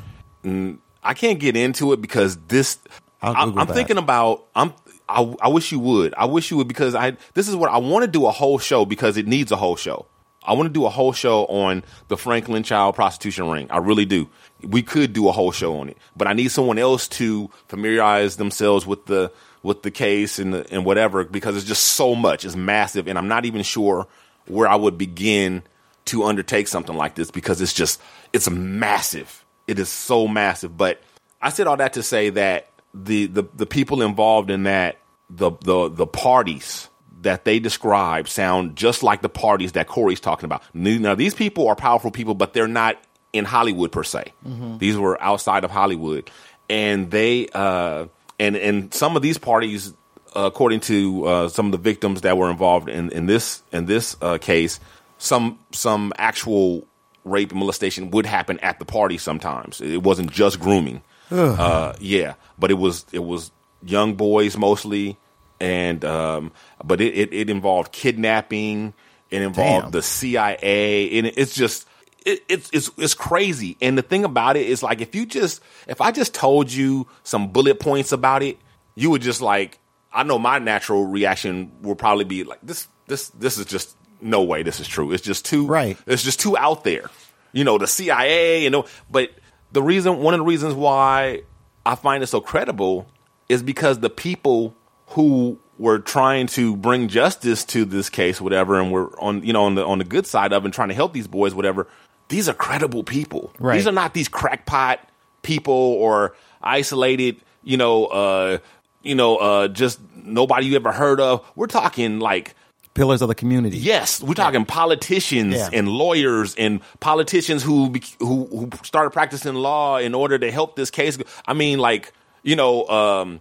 I can't get into it because this. I, I'm that. thinking about. I'm. I, I wish you would. I wish you would because I. This is what I want to do a whole show because it needs a whole show. I want to do a whole show on the Franklin Child Prostitution Ring. I really do. We could do a whole show on it, but I need someone else to familiarize themselves with the with the case and the, and whatever because it's just so much. It's massive, and I'm not even sure where I would begin to undertake something like this because it's just it's massive. It is so massive. But I said all that to say that the the, the people involved in that the the the parties that they describe sound just like the parties that Corey's talking about. Now these people are powerful people, but they're not in Hollywood per se. These were outside of Hollywood, and they uh, and and some of these parties, according to uh, some of the victims that were involved in in this in this uh, case, some some actual rape and molestation would happen at the party. Sometimes it wasn't just grooming. Uh, yeah, but it was it was young boys mostly, and um, but it, it, it involved kidnapping. It involved Damn. the CIA, and it's just it, it's it's it's crazy. And the thing about it is like if you just if I just told you some bullet points about it, you would just like I know my natural reaction would probably be like this this this is just no way this is true. It's just too Right. It's just too out there. You know, the CIA, you know, but the reason one of the reasons why I find it so credible is because the people who were trying to bring justice to this case, whatever, and were on you know on the on the good side of and trying to help these boys, whatever. These are credible people. Right. These are not these crackpot people or isolated, you know, uh, you know, uh, just nobody you ever heard of. We're talking like Pillars of the community. Yes, we're talking politicians Yeah. and lawyers and politicians who who who started practicing law in order to help this case. I mean, like you know, um,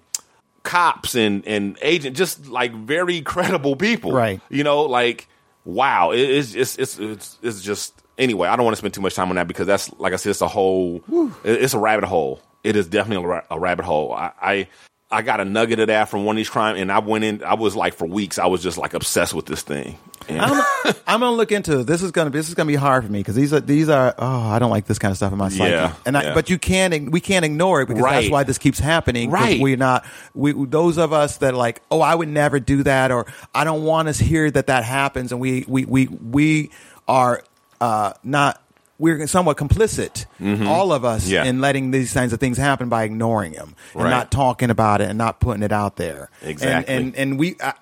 cops and and agent, just like very credible people, Right. You know, like wow, it, it's, it's it's it's it's just anyway. I don't want to spend too much time on that because that's like I said, it's a whole, it- it's a rabbit hole. It is definitely a, ra- a rabbit hole. I, I I got a nugget of that from one of these crimes, and I went in. I was like for weeks, I was just like obsessed with this thing. I'm, I'm gonna look into this. Is gonna be this is gonna be hard for me because these are these are oh I don't like this kind of stuff in my psyche. Yeah, and I, yeah. but you can't we can't ignore it because that's why this keeps happening. Right. we're not we those of us that are like oh I would never do that or I don't want to hear that that happens and we we we we are uh, not. We're somewhat complicit, all of us, Mm-hmm. Yeah. in letting these kinds of things happen by ignoring them and Right. not talking about it and not putting it out there. And- Exactly. And and, we, I,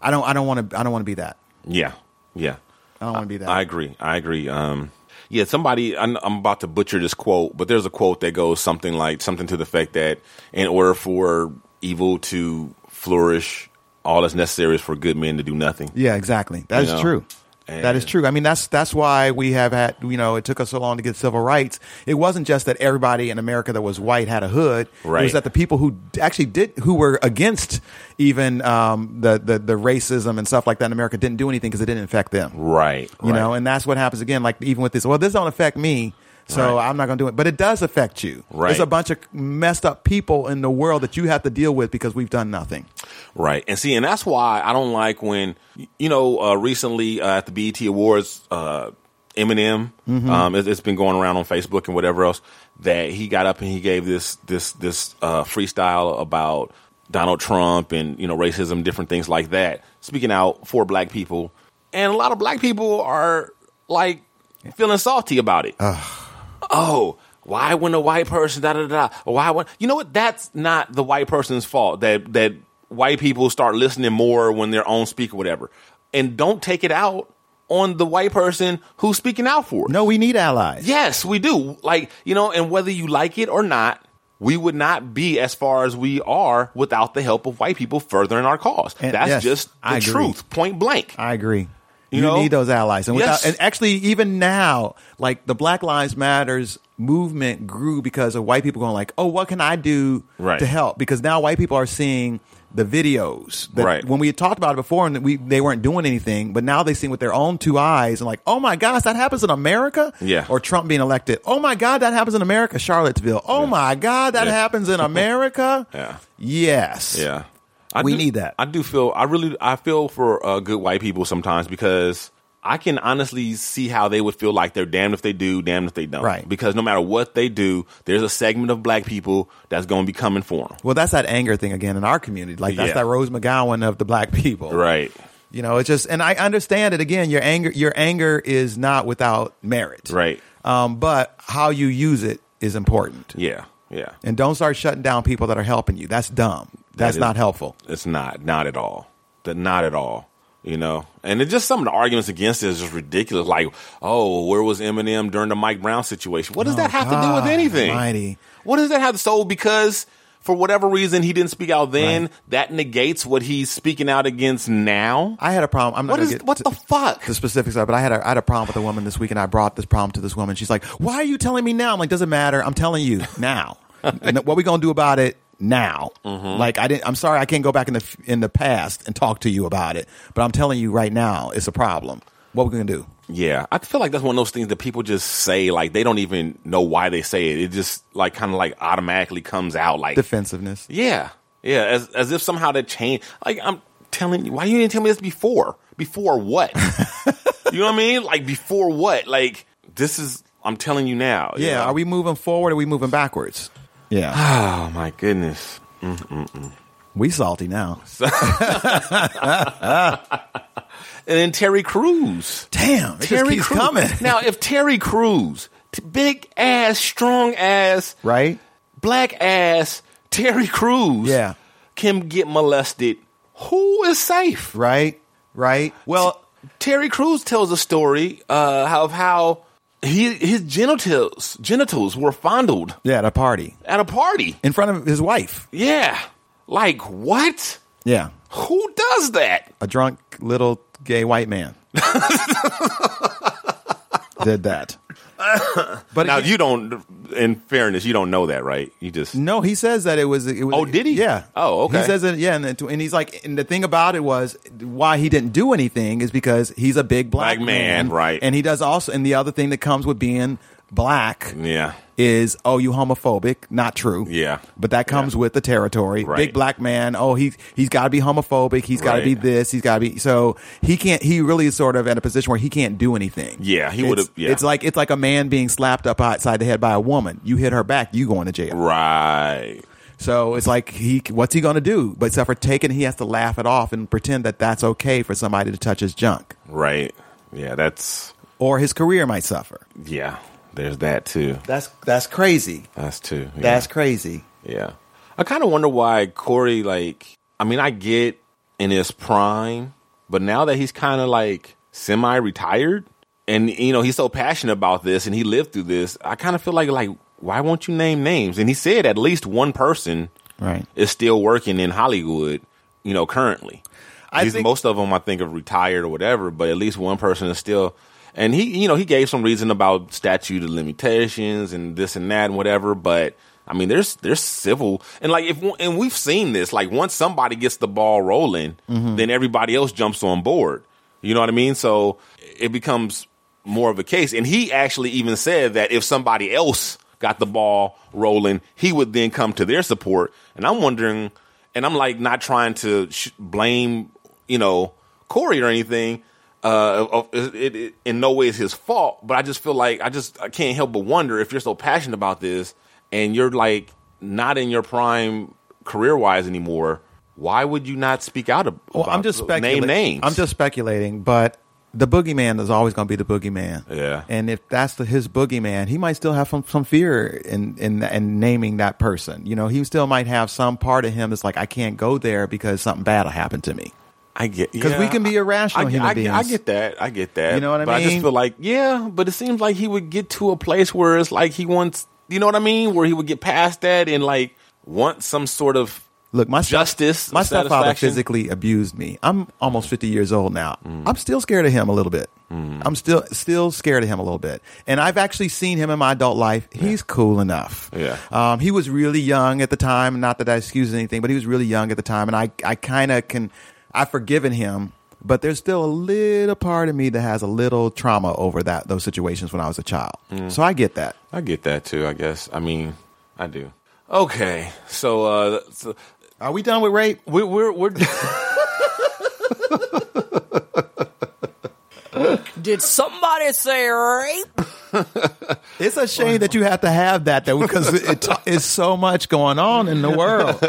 I don't I don't want to I don't want to be that. Yeah, yeah. I don't want to be that. I agree. I agree. Um, yeah, somebody. I'm, I'm about to butcher this quote, but there's a quote that goes something like something to the effect that in order for evil to flourish, all that's necessary is for good men to do nothing. Yeah, exactly. That You is know? true. That is true. I mean, that's that's why we have had. You know, it took us so long to get civil rights. It wasn't just that everybody in America that was white had a hood. Right. It was that the people who actually did, who were against even um, the, the the racism and stuff like that in America, didn't do anything because it didn't affect them. Right. You right. know, and that's what happens again. Like even with this, well, this don't affect me, so Right. I'm not going to do it. But it does affect you. Right. There's a bunch of messed up people in the world that you have to deal with because we've done nothing. Right. And see, and that's why I don't like when, you know, uh, recently uh, at the BET Awards, uh, Eminem, um, it, it's been going around on Facebook and whatever else that he got up and he gave this, this, this, uh, freestyle about Donald Trump and, you know, racism, different things like that, speaking out for black people. And a lot of black people are like feeling salty about it oh, why when a white person da da da? Why when you know what? That's not the white person's fault. That that white people start listening more when they're on speak or whatever, and don't take it out on the white person who's speaking out for it. No, we need allies. Yes, we do. Like you know, and whether you like it or not. We would not be as far as we are without the help of white people furthering our cause. And- That's yes, just the truth, point blank. I agree. You You, know? need those allies, and Yes. without, and actually, even now, like the Black Lives Matters movement grew because of white people going like, "Oh, what can I do Right. to help?" Because now white people are seeing the videos that Right. when we had talked about it before and we they weren't doing anything, but now they see with their own two eyes and like, "Oh my gosh, that happens in America!" Yeah. Or Trump being elected. "Oh my God, that happens in America." Charlottesville. "Oh my God, that Yeah. happens in America." Yeah. Yes. Yeah. I We do- need that. I do feel. I really. I feel for uh, good white people sometimes because I can honestly see how they would feel like they're damned if they do, damned if they don't. Right. Because no matter what they do, there's a segment of black people that's going to be coming for them. Well, that's that anger thing again in our community. Like that's Yeah. that Rose McGowan of the black people. Right. You know, it's just, and I understand it. Again, your anger, your anger is not without merit. Right. Um, but how you use it is important. Yeah. Yeah. And don't start shutting down people that are helping you. That's dumb. That's is- not helpful. It's not. Not at all. That not at all. You know, and it's just some of the arguments against it is just ridiculous. Like, oh, where was Eminem during the Mike Brown situation? What does oh, that have to do with Oh, anything? almighty. What does that have to? So because for whatever reason he didn't speak out then, Right. that negates what he's speaking out against now. I had a problem. I'm not What get what the fuck? the specifics of it, but I had a I had a problem with a woman this week, and I brought this problem to this woman. She's like, "Why are you telling me now?" I'm like, "Doesn't matter. I'm telling you now. and what we gonna do about it now? Mm-hmm. Like, I didn't. I'm sorry, I can't go back in the in the past and talk to you about it, but I'm telling you right now, it's a problem. What we gonna do? Yeah, I feel like that's one of those things that people just say like they don't even know why they say it. It just like kind of like automatically comes out like Defensiveness. Yeah, yeah, as as if somehow that changed. Like I'm telling you, why you didn't tell me this before? Before what? you know what I mean? Like before what? Like this is. I'm telling you now. you Yeah. know? Are we moving forward? or Are we moving backwards? Yeah. Oh my goodness. we salty now. And then Terry Crews. Damn. Terry Crews. coming. Now, if Terry Crews, t- big ass, strong ass, right. black ass Terry Crews, Yeah. can get molested, who is safe? Right. Right. Well. Terry Crews tells a story uh, of how he his genitals genitals were fondled Yeah. At a party at a party. in front of his wife. Yeah, like what? Yeah. Who does that? a drunk little gay white man did that. But Now you don't. In fairness, you don't know that, right? You just no, he says that it was. It was Oh, did he? Yeah. Oh, okay. He says it. Yeah, and, and he's like, and the thing about it was why he didn't do anything is because he's a big black, Black man, right. And he does also, and the other thing that comes with being black yeah. is oh you homophobic not true Yeah. but that comes with the territory Right. big black man oh he he's got to be homophobic he's got to be Right. this he's got to be so he can't he really is sort of in a position where he can't do anything Yeah, he It's- would've- yeah. it's like it's like a man being slapped up outside the head by a woman you hit her back you going to jail Right. so it's like he what's he going to do but except for taking he has to laugh it off and pretend that that's okay for somebody to touch his junk Right. Yeah. That's or his career might suffer yeah. There's that too. that's that's crazy That's too. Yeah. that's crazy Yeah. I kind of wonder why Corey, like, I mean, I get in his prime, but now that he's kind of like semi retired and, you know, he's so passionate about this and he lived through this, I kind of feel like, like, why won't you name names? And he said at least one person right is still working in Hollywood, you know, currently. I think- most of them, I think, are retired or whatever, but at least one person is still. And he, you know, he gave some reason about statute of limitations and this and that and whatever. But I mean, there's there's civil and like if and we've seen this. Like once somebody gets the ball rolling, Mm-hmm. then everybody else jumps on board. You know what I mean? So it becomes more of a case. And he actually even said that if somebody else got the ball rolling, he would then come to their support. And I'm wondering, and I'm like not trying to sh- blame, you know, Corey or anything. Uh, it, it, it in no way is his fault, but I just feel like I just I can't help but wonder if you're so passionate about this and you're like not in your prime career wise anymore. Why would you not speak out ab- Well, I'm just speculating. name names? I'm just speculating, but the boogeyman is always going to be the boogeyman. Yeah. And if that's the, his boogeyman, he might still have some, some fear in, in in naming that person. You know, he still might have some part of him that's like, I can't go there because something bad will happen to me. I get 'Cause we can be irrational I, human I, I beings. get that. I get that. You know what I but I just feel like yeah, but it seems like he would get to a place where it's like he wants. You know what I mean? Where he would get past that and like want some sort of Look, my step- Justice, my stepfather physically abused me. I'm almost 50 years old now. I'm still scared of him a little bit. I'm still still scared of him a little bit. And I've actually seen him in my adult life. He's cool enough. Yeah. Um, he was really young at the time. Not that I excuse anything, but he was really young at the time, and I I kind of can I've forgiven him. But there's still a little part of me that has a little trauma over that those situations when I was a child. So I get that. I get that too. I guess. I mean, I do. Okay, so, uh, so Are we done with rape? We, we're we're Did somebody say rape? It's a shame that you have to have that though, because it, it's so much going on in the world.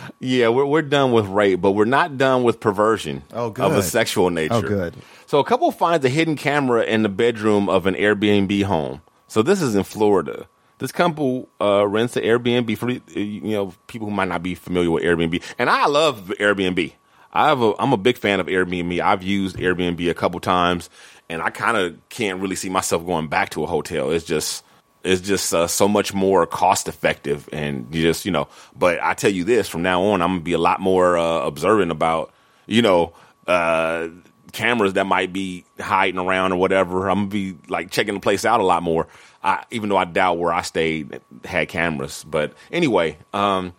yeah we're we're done with rape, but we're not done with perversion Oh, good. of a sexual nature. Oh, good. So a couple finds a hidden camera in the bedroom of an Airbnb home. So this is in Florida. This couple uh, rents an Airbnb for you know people who might not be familiar with Airbnb, and I love Airbnb. I have a, I'm a big fan of Airbnb. I've used Airbnb a couple times, and I kind of can't really see myself going back to a hotel. It's just it's just uh, so much more cost effective, and you just you know. But I tell you this, from now on, I'm gonna be a lot more uh, observant about you know. Uh, cameras that might be hiding around or whatever. I'm gonna be like checking the place out a lot more. I, even though I doubt where I stayed had cameras, but anyway, um,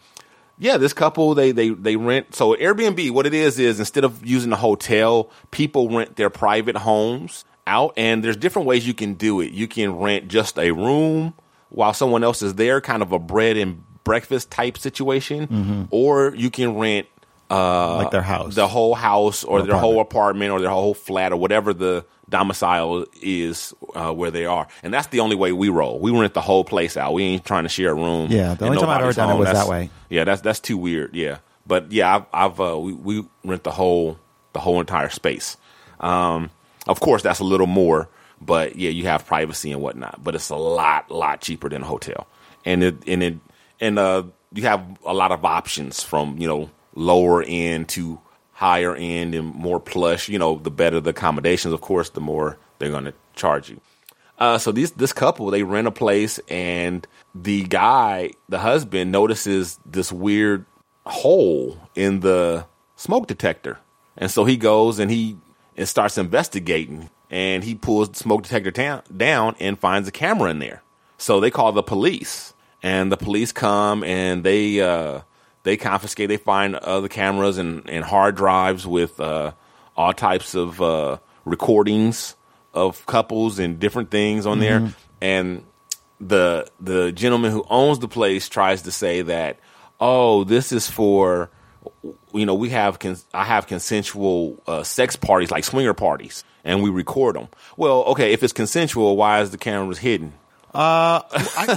yeah, this couple they they they rent. So Airbnb, what it is is instead of using a hotel, people rent their private homes out, and there's different ways you can do it. You can rent just a room while someone else is there, kind of a bread and breakfast type situation, mm-hmm. or you can rent uh, Like their house. the whole house or, Or their whole apartment. apartment or their whole flat or whatever the domicile is uh, where they are. And that's the only way we roll. We rent the whole place out. We ain't trying to share a room. Yeah, the only time I've ever done it was That's- that way. Yeah, that's that's too weird. Yeah, but yeah, I've, I've uh, we we rent the whole the whole entire space. Um, of course, that's a little more, but yeah, you have privacy and whatnot. But it's a lot lot cheaper than a hotel, and it and it and uh, you have a lot of options from you know lower end to higher end and more plush. You know, the better the accommodations, of course, the more they're going to charge you. Uh, so these this couple they rent a place and the guy, the husband, notices this weird hole in the smoke detector, and so he goes and he and starts investigating, and he pulls the smoke detector ta- down and finds a camera in there. So they call the police, and the police come and they uh, they confiscate. They find other cameras and, and hard drives with uh, all types of uh, recordings of couples and different things on there. And the the gentleman who owns the place tries to say that, oh, this is for you know we have cons- I have consensual uh, sex parties like swinger parties, and we record them. Well, okay, if it's consensual, why is the cameras hidden? I,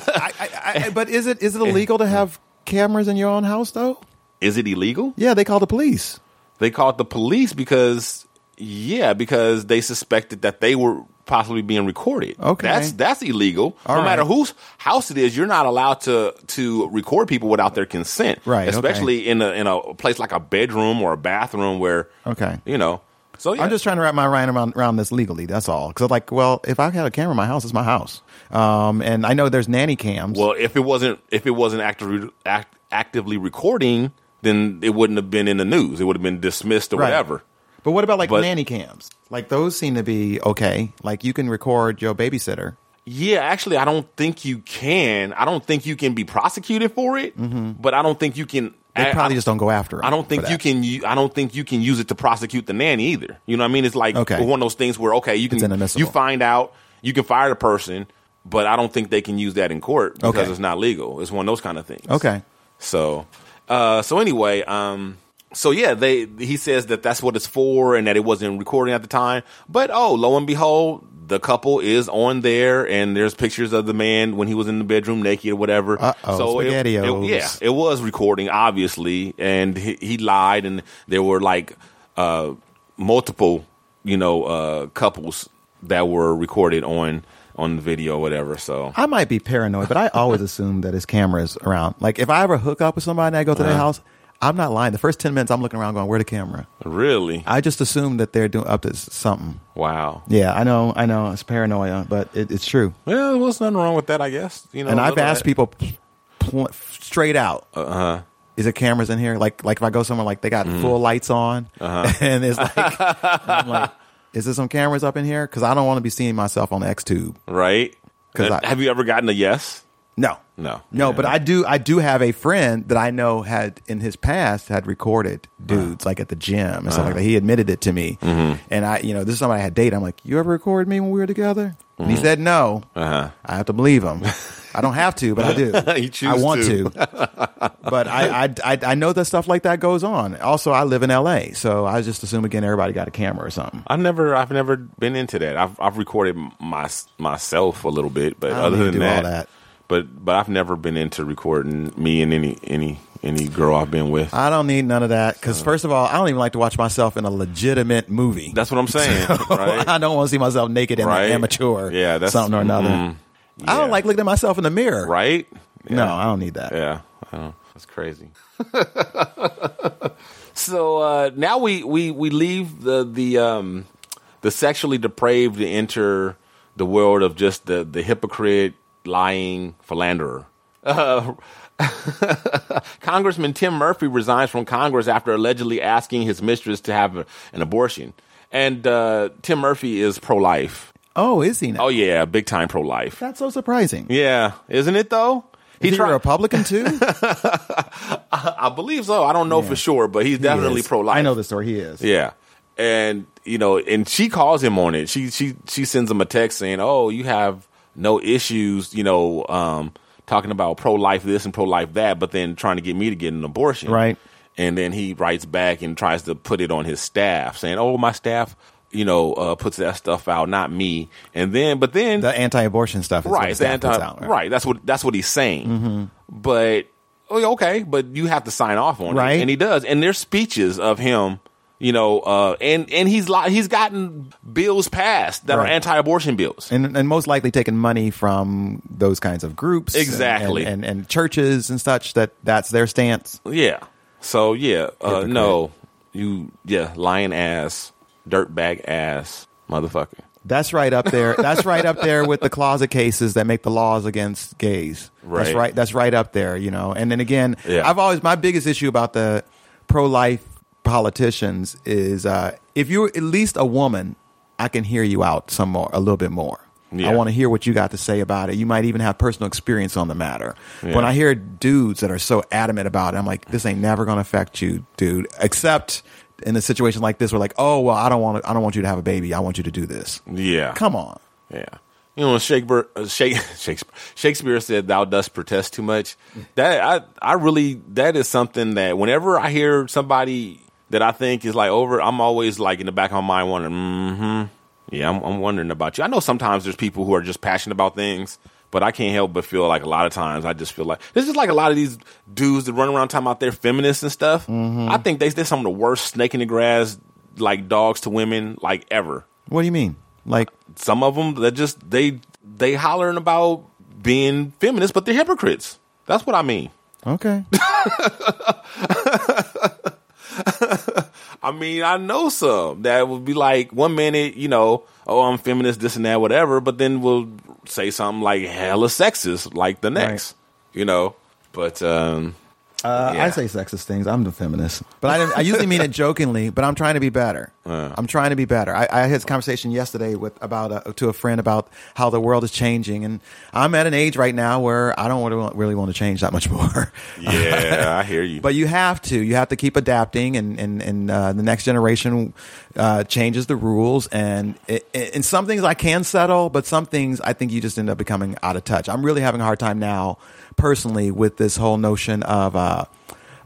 I, I, I, but is it is it illegal to have cameras in your own house though? Is it illegal? Yeah, they call the police. They called the police because yeah, because they suspected that they were possibly being recorded. Okay. That's that's illegal. All no matter right. whose house it is, you're not allowed to to record people without their consent. Right, okay. Especially in a in a place like a bedroom or a bathroom where Okay. you know. So yeah. I'm just trying to wrap my mind around, around this legally. That's all. Because like, well, if I had a camera in my house, it's my house. Um, and I know there's nanny cams. well, if it wasn't if it wasn't actively act, actively recording, then it wouldn't have been in the news. It would have been dismissed or Right. whatever. But what about like But- nanny cams? Like those seem to be okay. Like you can record your babysitter. Yeah, actually, I don't think you can. I don't think you can be prosecuted for it, but I don't think you can. They I- probably I, just don't go after. 'em I don't think you can. I don't think you can use it to prosecute the nanny either. You know what I mean? It's like Okay. one of those things where okay, you can you find out you can fire the person, but I don't think they can use that in court because Okay. it's not legal. It's one of those kind of things. Okay. So, uh, so anyway, um, so yeah, they he says that that's what it's for, and that it wasn't recording at the time. But oh, lo and behold, the couple is on there, and there's pictures of the man when he was in the bedroom naked or whatever. Uh-oh, so it, it- yeah, it was recording, obviously, and he, he lied, and there were like uh, multiple, you know, uh, couples that were recorded on on the video or whatever. So I might be paranoid, but I always assume that his camera is around. Like if I ever hook up with somebody and I go to Uh-huh. their house, I'm not lying. The first ten minutes, I'm looking around going, "Where the camera?" really, I just assume that they're doing up to something. wow. Yeah, I know, I know. It's paranoia, but it, it's true. Well, there was nothing wrong with that, I guess. You know, and I've asked people pl- straight out. Uh huh. Is it cameras in here? Like, like if I go somewhere, like they got Mm-hmm. full lights on, Uh-huh. and it's like, and like, is there some cameras up in here? Because I don't want to be seeing myself on the XTube. Right? 'Cause And I- have you ever gotten a yes? No, No. no. Yeah. But I do, I do have a friend that I know had in his past had recorded dudes like at the gym and stuff like that. He admitted it to me, Mm-hmm. and I, you know, this is somebody I had dated. I'm like, you ever record me when we were together? And he said no. Uh huh. I have to believe him. I don't have to, but I do. I want to. to. but I, I, I, I know that stuff like that goes on. Also, I live in L.A., so I just assume again everybody got a camera or something. I've never, I've never been into that. I've, I've recorded my myself a little bit, but other than that, that. But but I've never been into recording me and any any any girl I've been with. I don't need none of that because first of all, I don't even like to watch myself in a legitimate movie. That's what I'm saying, right? I don't want to see myself naked in Right. an amateur, Yeah, that's- something or another. mm, I don't like looking at myself in the mirror. right? No, I don't need that. Yeah, I know. that's crazy. so uh, now we, we, we leave the the um, the sexually depraved to enter the world of just the the hypocrite, lying philanderer. Uh, Congressman Tim Murphy resigns from Congress after allegedly asking his mistress to have a, an abortion. And uh, Tim Murphy is pro life. Oh, is he now? Oh yeah, big time pro life. That's so surprising. Yeah, isn't it though? Is he tried- a Republican too? I believe so. I don't know for sure, but he's definitely pro life. I know the story. He is. Yeah. And you know, and she calls him on it. She she she sends him a text saying, "Oh, you have no issues, you know, um, talking about pro life this and pro life that, but then trying to get me to get an abortion." Right. And then he writes back and tries to put it on his staff, saying, "Oh, my staff, you know, uh, puts that stuff out, not me." And then, but then The anti-abortion stuff. Is right, it's anti, puts out, right. That's what that's what he's saying. Mm-hmm. But oh, okay, but you have to sign off on Right. it, and he does. And there's speeches of him, you know, uh, and and he's li- he's gotten bills passed that are Right. anti-abortion bills. and and most likely taking money from those kinds of groups, and- Exactly. and, and, and churches and such. That that's their stance. Yeah. So yeah, uh, Hypocrite. no, you yeah, lying ass, dirtbag ass, motherfucker. That's right up there. That's right up there with the closet cases that make the laws against gays. That's Right. right. That's right up there. You know. And then again, Yeah. I've always my biggest issue about the pro-life politicians is uh, if you're at least a woman, I can hear you out some more, a little bit more. Yeah. I want to hear what you got to say about it. You might even have personal experience on the matter. Yeah. When I hear dudes that are so adamant about it, I'm like, this ain't never going to affect you, dude. Except in a situation like this, we're like, oh well, I don't want to, I don't want you to have a baby. I want you to do this. Yeah. Come on. Yeah. You know, Shakespeare, uh, Shakespeare, Shakespeare said, "Thou dost protest too much." That I, I really, that is something that whenever I hear somebody that I think is like over, I'm always like in the back of my mind wondering, mm-hmm, yeah, I'm, I'm wondering about you. I know sometimes there's people who are just passionate about things, but I can't help but feel like a lot of times I just feel like this is like a lot of these dudes that run around talking about they're feminists and stuff. I think they, they're some of the worst snake in the grass, like dogs to women, like ever What do you mean? Like, some of them that just they they hollering about being feminists, but they're hypocrites. That's what I mean. okay. I mean, I know some that would be like one minute, you know, oh, I'm feminist, this and that, whatever, but then we'll say something like hella sexist, like the next, you know. But um, Uh, Yeah. I say sexist things. I'm the feminist, but I, I usually mean it jokingly. But I'm trying to be better. I'm trying to be better. I, I had this conversation yesterday with about a, to a friend about how the world is changing, and I'm at an age right now where I don't really, really want to change that much more. yeah, I hear you. But you have to. You have to keep adapting, and and and uh, the next generation uh, changes the rules. And it, it, and some things I can settle, but some things I think you just end up becoming out of touch. I'm really having a hard time now, personally, with this whole notion of uh,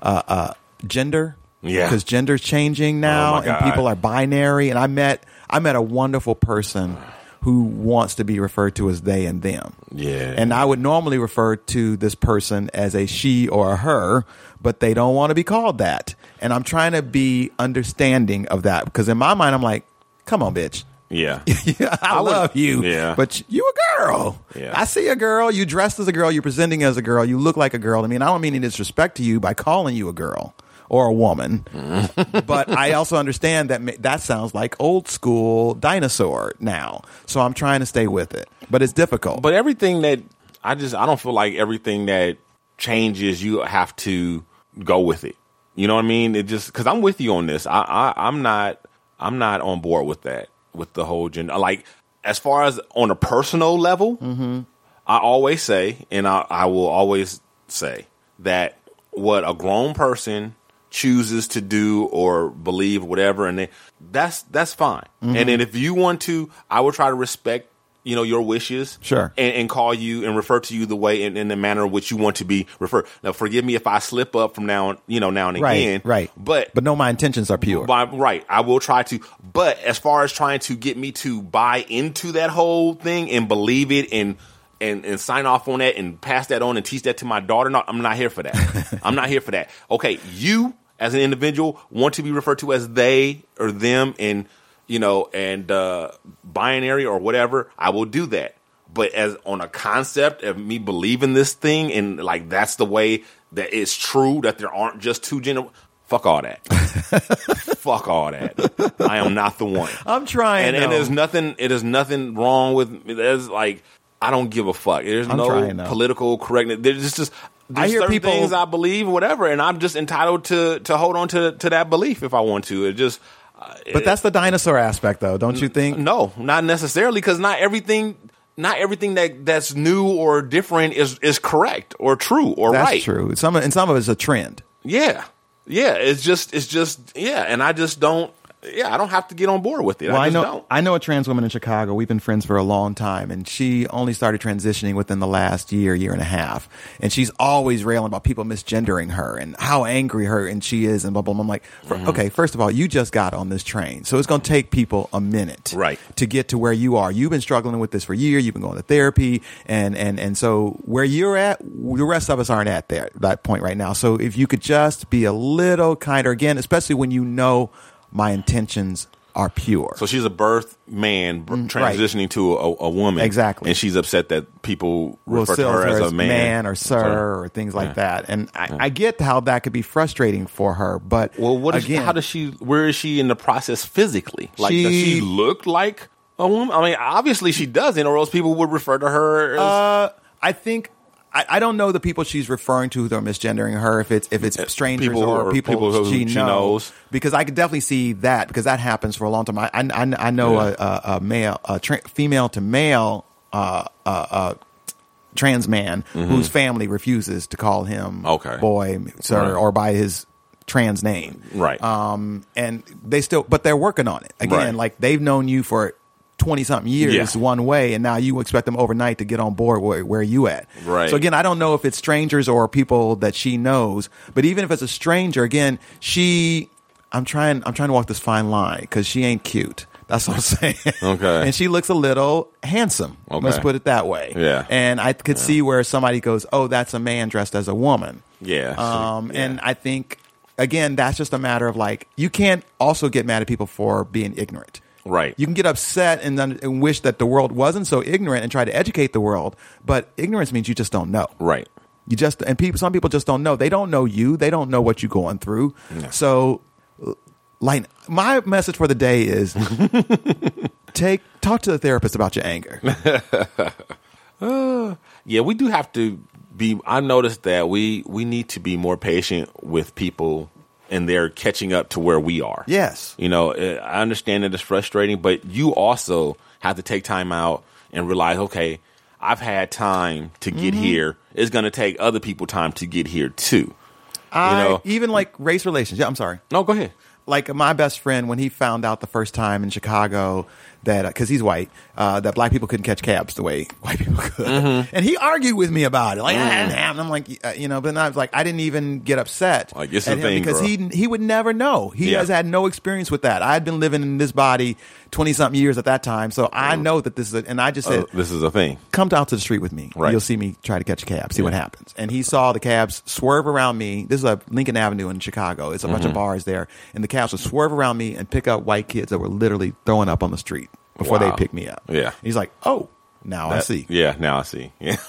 uh, uh, gender. Yeah. because gender's changing oh, now, Oh, and people are binary. And I met I met a wonderful person who wants to be referred to as they and them. Yeah. And I would normally refer to this person as a she or a her, but they don't want to be called that. And I'm trying to be understanding of that because in my mind, I'm like, come on, bitch. yeah, Yeah, I, would- love you. yeah. But you a girl. Yeah. I see a girl. You dressed as a girl. You're presenting as a girl. You look like a girl. I mean, I don't mean any disrespect to you by calling you a girl or a woman. but I also understand that ma- that sounds like old school dinosaur now. So I'm trying to stay with it. But it's difficult. But everything that I just I don't feel like everything that changes you have to go with it. You know what I mean? It just because I'm with you on this. I, I I'm not I'm not on board with that with the whole gender. Like as far as on a personal level, I always say, and I, I will always say that what a grown person chooses to do or believe whatever, and they, that's that's fine. And mm-hmm. then if you want to, I will try to respect you know your wishes Sure. and, and call you and refer to you the way in, in the manner in which you want to be referred now forgive me if i slip up from now on you know now and Right, again right. but But no, my intentions are pure. by, right i will try to but as far as trying to get me to buy into that whole thing and believe it and and, and sign off on that and pass that on and teach that to my daughter no i'm not here for that. I'm not here for that. Okay you as an individual want to be referred to as they or them and you know and uh binary or whatever i will do that. But as on a concept of me believing this thing and like that's the way that it's true that there aren't just two gender fuck all that. Fuck all that. I am not the one. I'm trying. and, and there's nothing it is nothing wrong with there's like i don't give a fuck there's I'm no political correctness there's just, just there's I hear certain people- things i believe whatever and i'm just entitled to to hold on to to that belief if i want to it just uh, but that's the dinosaur aspect, though, don't you think? no not necessarily because not everything not everything that that's new or different is is correct or true or That's right true. Some and some of it's a trend. yeah yeah it's just it's just yeah and i just don't yeah i don't have to get on board with it Well, i I know don't I know a trans woman in Chicago. We've been friends for a long time, and she only started transitioning within the last year, year and a half. And she's always railing about people misgendering her and how angry her and she is, and blah blah. blah. I'm like, Mm-hmm. okay, first of all, you just got on this train, so it's going to take people a minute, Right. to get to where you are. You've been struggling with this for a year. You've been going to therapy, and and and so where you're at, the rest of us aren't at there that point right now. So if you could just be a little kinder, again, especially when you know my intentions are pure. So she's a birth man b- Mm, right. transitioning to a, a woman. Exactly. And she's upset that people will refer to still her as her a man. or sir or things like Yeah. that. And I, I get how that could be frustrating for her, but Well, what is, again, how does she, where is she in the process physically? Like, does She- she look like a woman? I mean, obviously she doesn't, or else people would refer to her as. uh, I think I, I don't know the people she's referring to that are misgendering her. If it's if it's strangers people or, or people, people who she, she knows, knows. because I could definitely see that because that happens for a long time. I I, I- know Yeah. a, a, male, a tra- female to male. Uh, uh, uh, trans man whose family refuses to call him Mm-hmm. Okay. boy sir Right. or by his trans name Right. um and they still but they're working on it again Right. like they've known you for 20 something years Yeah. one way and now you expect them overnight to get on board where, where you at Right. so again i don't know if it's strangers or people that she knows but even if it's a stranger again she i'm trying i'm trying to walk this fine line because she ain't cute that's what i'm saying Okay. and she looks a little handsome Okay. let's put it that way Yeah. and i could see where somebody goes oh that's a man dressed as a woman yeah. um, Yeah. And I think, again, that's just a matter of like, you can't also get mad at people for being ignorant. Right. You can get upset and, then, and wish that the world wasn't so ignorant and try to educate the world, but ignorance means you just don't know. right. You just and people, some people just don't know. They don't know you. They don't know what you're going through. So, like, my message for the day is take talk to the therapist about your anger. Yeah, we do have to be. I noticed that we we need to be more patient with people, and they're catching up to where we are. Yes. you know, eh, I understand that it's frustrating, but you also have to take time out and realize, okay, I've had time to get Mm-hmm. here. It's going to take other people time to get here too. I, know- even like race relations. Yeah, I'm sorry. No, go ahead. like my best friend when he found out the first time in Chicago that because he's white uh, that black people couldn't catch cabs the way white people could, Mm-hmm. and he argued with me about it. Like, ah, and I'm like, uh, you know, but then I was like, I didn't even get upset Like, it's at a him thing, because bro. he he would never know. He Yeah. has had no experience with that. I had been living in this body twenty something years at that time, so I know that this is. A, and I just said, Uh, this is a thing. come out to the street with me. Right. You'll see me try to catch a cab, see what happens. And he saw the cabs swerve around me. This is a Lincoln Avenue in Chicago. It's a bunch Mm-hmm. of bars there. And the cabs would swerve around me and pick up white kids that were literally throwing up on the street before Wow. they pick me up. Yeah. He's like, oh, now I see. Yeah, now I see. Yeah.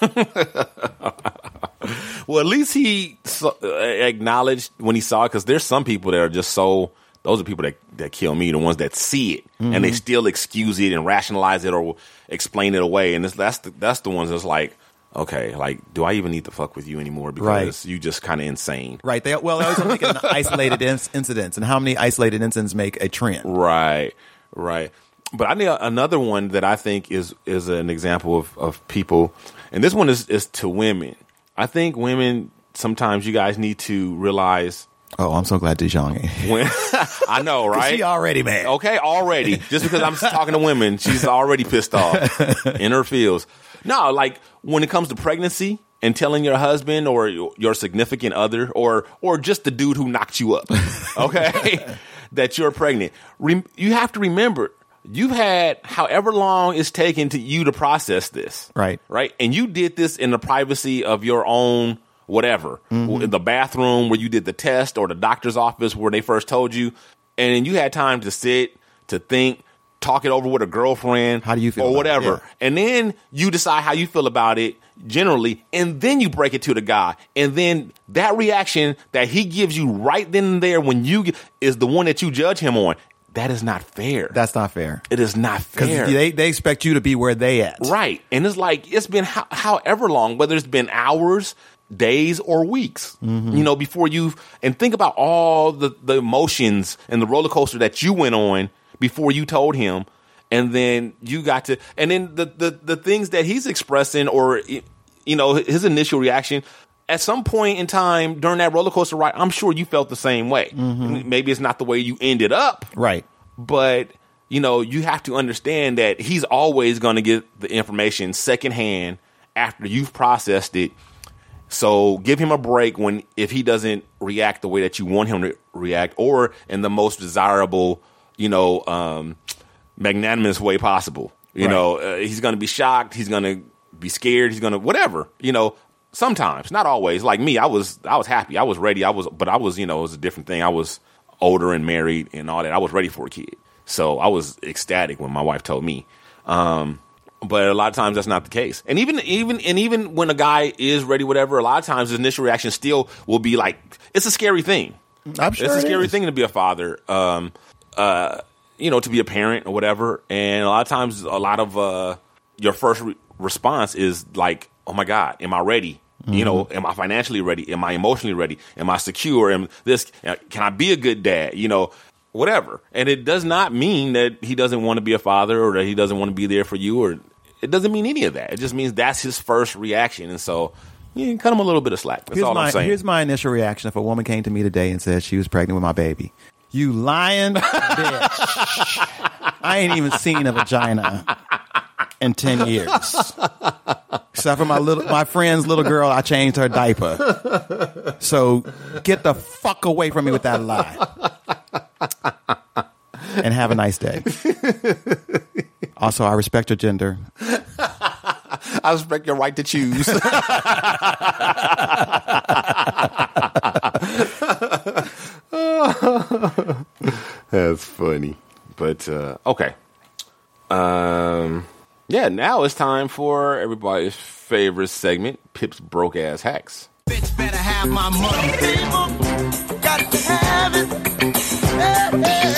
well, at least he acknowledged when he saw it because there's some people that are just so. Those are people that, that kill me, the ones that see it and Mm-hmm. they still excuse it and rationalize it or explain it away. And this, that's the, that's the ones that's like, okay, like, do I even need to fuck with you anymore because Right. you just kind of insane, Right. They, well, they always make it an isolated inc- incidents. And how many isolated incidents make a trend? Right, right. But I need another one that I think is is an example of, of people, and this one is is to women. I think women sometimes you guys need to realize Oh, I'm so glad DeJong. When I know, right? She already mad. Okay, already. Just because I'm talking to women, she's already pissed off in her feels. No, like when it comes to pregnancy and telling your husband or your significant other or or just the dude who knocked you up, okay, that you're pregnant. Rem- you have to remember you've had however long it's taken to you to process this. Right. Right? And you did this in the privacy of your own whatever. Mm-hmm. In the bathroom where you did the test or the doctor's office where they first told you. And then you had time to sit, to think, talk it over with a girlfriend. How do you feel Or whatever. Yeah. And then you decide how you feel about it generally, and then you break it to the guy. And then that reaction that he gives you right then and there when you get, is the one that you judge him on. That is not fair. That's not fair. it is not fair. they, they expect you to be where they at. Right. And it's like, it's been ho- however long, whether it's been hours, days, or weeks, Mm-hmm. you know, before you, and think about all the, the emotions and the roller coaster that you went on before you told him. And then you got to, and then the, the, the things that he's expressing or, you know, his initial reaction, at some point in time during that roller coaster ride, I'm sure you felt the same way. Mm-hmm. Maybe it's not the way you ended up, Right. but you know you have to understand that he's always going to get the information secondhand after you've processed it so give him a break when if he doesn't react the way that you want him to react or in the most desirable you know um magnanimous way possible you Right. know uh, he's going to be shocked he's going to be scared he's going to whatever you know sometimes not always. Like me i was i was happy. I was ready. I was but i was you know it was a different thing. I was older and married and all that. I was ready for a kid. So i was ecstatic when my wife told me. Um but a lot of times that's not the case. And even even and even when a guy is ready whatever a lot of times his initial reaction still will be like it's a scary thing. I'm sure it's a scary is. thing to be a father um uh you know to be a parent or whatever. And a lot of times a lot of uh your first re- response is like oh my god am i ready you know Mm-hmm. am i financially ready? Am i emotionally ready? Am i secure? Am this can i be a good dad? You know whatever. And it does not mean that he doesn't want to be a father or that he doesn't want to be there for you or it doesn't mean any of that. It just means that's his first reaction. And so you can cut him a little bit of slack. That's Here's all my, i'm saying. here's my initial reaction. If a woman came to me today and said she was pregnant with my baby. You lying bitch. I ain't even seen a vagina in 10 years. Except for my little my friend's little girl, I changed her diaper. So get the fuck away from me with that lie. And have a nice day. Also, I respect your gender. i respect your right to choose That's funny. But uh, okay. Um yeah, now it's time for everybody's favorite segment, Pip's broke ass hacks. Bitch better have my money. Got to have it. Hey, hey.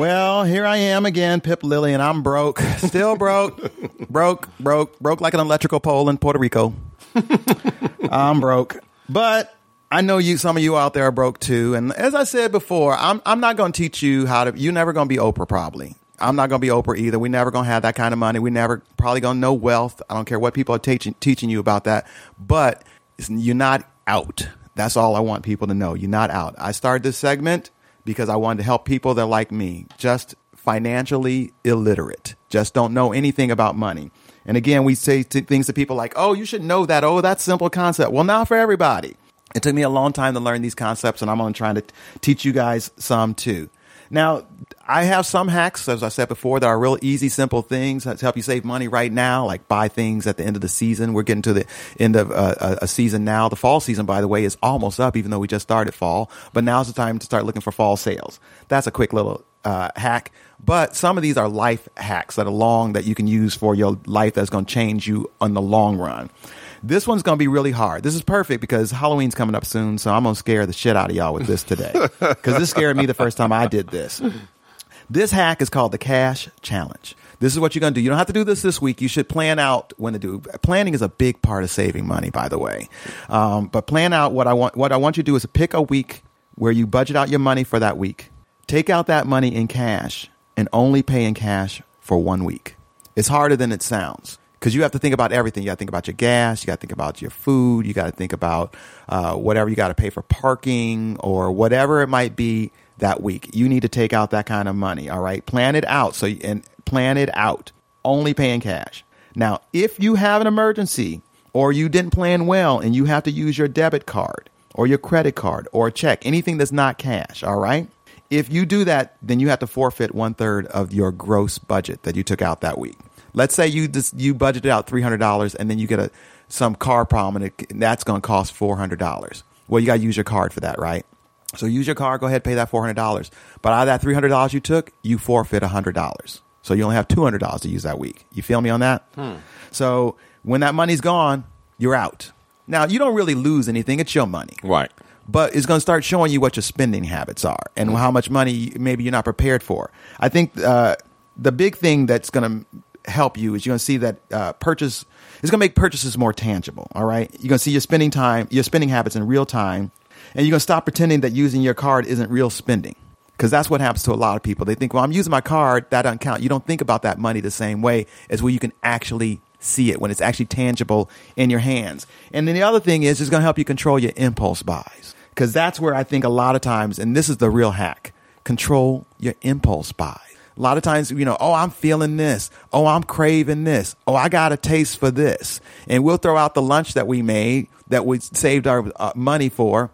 Well, here I am again, Pip Lilly, and I'm broke. Still broke. broke, broke, broke like an electrical pole in Puerto Rico. I'm broke. But I know you some of you out there are broke too. And as I said before, I'm I'm not gonna teach you how to you're never gonna be Oprah probably. I'm not gonna be Oprah either. We're never gonna have that kind of money. We're never probably gonna know wealth. I don't care what people are teaching teaching you about that. But you're not out. That's all I want people to know. You're not out. I started this segment because I wanted to help people that like me, just financially illiterate, just don't know anything about money. And again, we say things to people like, oh, you should know that. Oh, that's simple concept. Well, not for everybody. It took me a long time to learn these concepts, and I'm going to try to teach you guys some too. Now, I have some hacks, as I said before, that are real easy, simple things that help you save money right now, like buy things at the end of the season. We're getting to the end of uh, a, a season now. The fall season, by the way, is almost up, even though we just started fall. But now's the time to start looking for fall sales. That's a quick little uh, hack. But some of these are life hacks that are long that you can use for your life that's going to change you on the long run. This one's going to be really hard. This is perfect because Halloween's coming up soon, so I'm going to scare the shit out of y'all with this today. Because this scared me the first time I did this. This hack is called the cash challenge. This is what you're going to do. You don't have to do this this week. You should plan out when to do. Planning is a big part of saving money, by the way. Um, but plan out what I want. What I want you to do is pick a week where you budget out your money for that week, take out that money in cash, and only pay in cash for one week. It's harder than it sounds because you have to think about everything. You got to think about your gas, you got to think about your food, you got to think about uh, whatever you got to pay for parking or whatever it might be that week. You need to take out that kind of money. All right, plan it out. So and plan it out. Only pay in cash. Now, if you have an emergency or you didn't plan well and you have to use your debit card or your credit card or a check, anything that's not cash, all right? If you do that, then you have to forfeit one third of your gross budget that you took out that week. Let's say you just, you budgeted out three hundred dollars and then you get a some car problem and, it, and that's going to cost four hundred dollars. Well, you got to use your card for that, right? So use your card, go ahead, pay that four hundred dollars. But out of that three hundred dollars you took, you forfeit hundred dollars. So you only have two hundred dollars to use that week. You feel me on that? So when that money's gone, you're out. Now you don't really lose anything; it's your money Right. but it's going to start showing you what your spending habits are and how much money maybe you're not prepared for. I think uh, the big thing that's going to help you is you're going to see that uh, purchase is going to make purchases more tangible. All right, you're going to see your spending time, your spending habits in real time, and you're going to stop pretending that using your card isn't real spending. Because that's what happens to a lot of people. They think, well, I'm using my card, that doesn't count. You don't think about that money the same way as where you can actually see it, when it's actually tangible in your hands. And then the other thing is, it's going to help you control your impulse buys. Because that's where I think a lot of times, and this is the real hack, control your impulse buys. A lot of times, you know, oh, I'm feeling this. Oh, I'm craving this. Oh, I got a taste for this. And we'll throw out the lunch that we made that we saved our uh, money for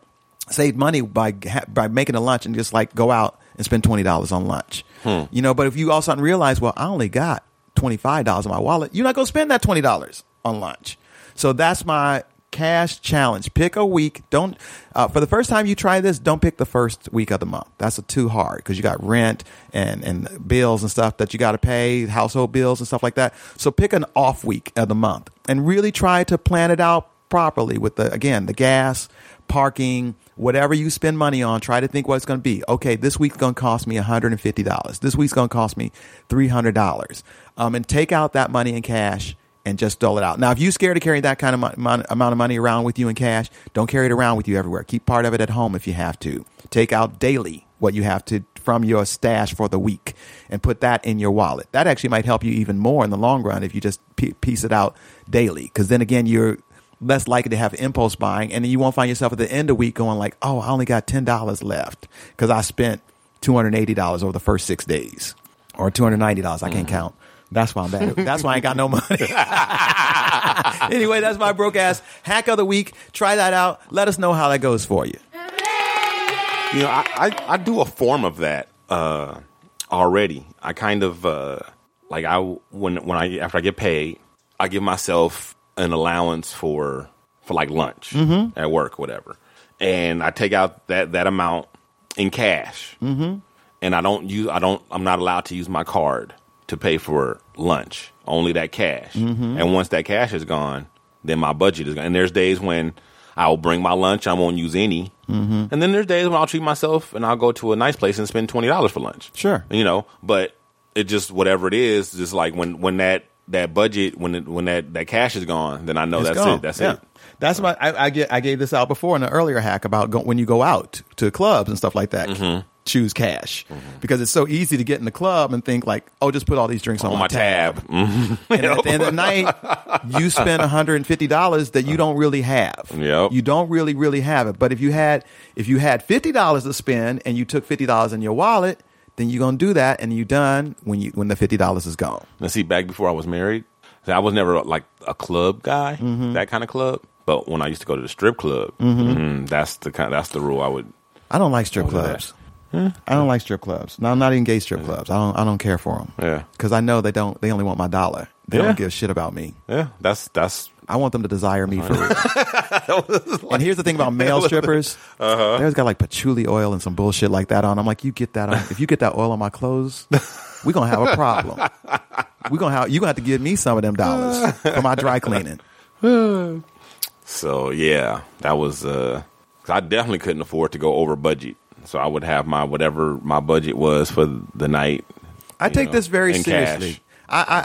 saved money by by making a lunch and just like go out and spend twenty dollars on lunch. You know, but if you all of a sudden realize, well, I only got twenty five dollars in my wallet, you're not going to spend that twenty dollars on lunch. So that's my cash challenge. Pick a week. Don't uh, for the first time you try this. Don't pick the first week of the month. That's too hard because you got rent and and bills and stuff that you got to pay, household bills and stuff like that. So pick an off week of the month and really try to plan it out properly with the again the gas parking, whatever you spend money on, try to think what it's going to be. Okay, this week's going to cost me $150. This week's going to cost me $300. Um, and take out that money in cash and just dole it out. Now, if you're scared to carry that kind of mo- mon- amount of money around with you in cash, don't carry it around with you everywhere. Keep part of it at home if you have to. Take out daily what you have to from your stash for the week and put that in your wallet. That actually might help you even more in the long run if you just p- piece it out daily. Because then again, you're less likely to have impulse buying, and then you won't find yourself at the end of the week going like, "Oh, I only got ten dollars left because I spent two hundred eighty dollars over the first six days, or two hundred ninety dollars. I can't mm. count. That's why I'm bad. That's why I ain't got no money. anyway, that's my broke ass hack of the week. Try that out. Let us know how that goes for you. You know, I, I, I do a form of that uh, already. I kind of uh, like I when when I after I get paid, I give myself an allowance for for like lunch at work, or whatever, and I take out that that amount in cash, mm-hmm. and I don't use I don't I'm not allowed to use my card to pay for lunch. Only that cash, and once that cash is gone, then my budget is gone. And there's days when I'll bring my lunch, I won't use any, and then there's days when I'll treat myself and I'll go to a nice place and spend twenty dollars for lunch. Sure. you know, but it just whatever it is, just like when when that that budget when it, when that that cash is gone, then I know It's that's gone. it. That's Yeah. it. That's my. I, I, get, I gave this out before in an earlier hack about go, when you go out to clubs and stuff like that. Mm-hmm. Choose cash because it's so easy to get in the club and think like, oh, just put all these drinks on, On my tab, Mhm. And at the end of the night, you spend $150 that you don't really have. Yep. You don't really, really have it. But if you had, if you had $50 to spend and you took $50 in your wallet, then you're going to do that and you're done when you, when the $50 is gone. Now, see, back before I was married, I was never like a club guy, Mm-hmm. that kind of club. But when I used to go to the strip club, mhm, that's the kind. That's the rule I would. I don't like strip do I don't like strip clubs. No, I'm not even gay strip clubs. I don't. I don't care for them. Yeah. because I know they don't. They only want my dollar. They Yeah. don't give a shit about me. Yeah, that's that's. I want them to desire me for real. and here's the thing about male strippers. Uh-huh. They always got like patchouli oil and some bullshit like that on. I'm like, you get that on. If you get that oil on my clothes, we're gonna have a problem. We're gonna have. You gonna have to give me some of them dollars for my dry cleaning. So yeah, that was. uh 'cause I definitely couldn't afford to go over budget, so I would have my whatever my budget was for the night. I take know, this very seriously. cash. I, I,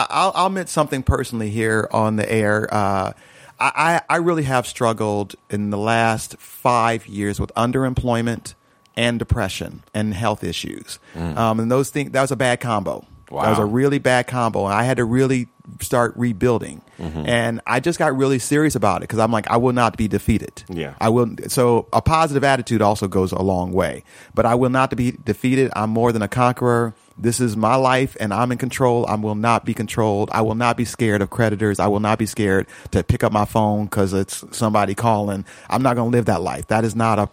I, I'll, I'll admit something personally here on the air. Uh, I, I really have struggled in the last five years with underemployment and depression and health issues. Um, and those things, that was a bad combo. That was a really bad combo. And I had to really start rebuilding. Mm-hmm. And I just got really serious about it because I'm like, I will not be defeated. Yeah. I will. So a positive attitude also goes a long way. But I will not be defeated. I'm more than a conqueror. This is my life and I'm in control. I will not be controlled. I will not be scared of creditors. I will not be scared to pick up my phone because it's somebody calling. I'm not going to live that life. That is not a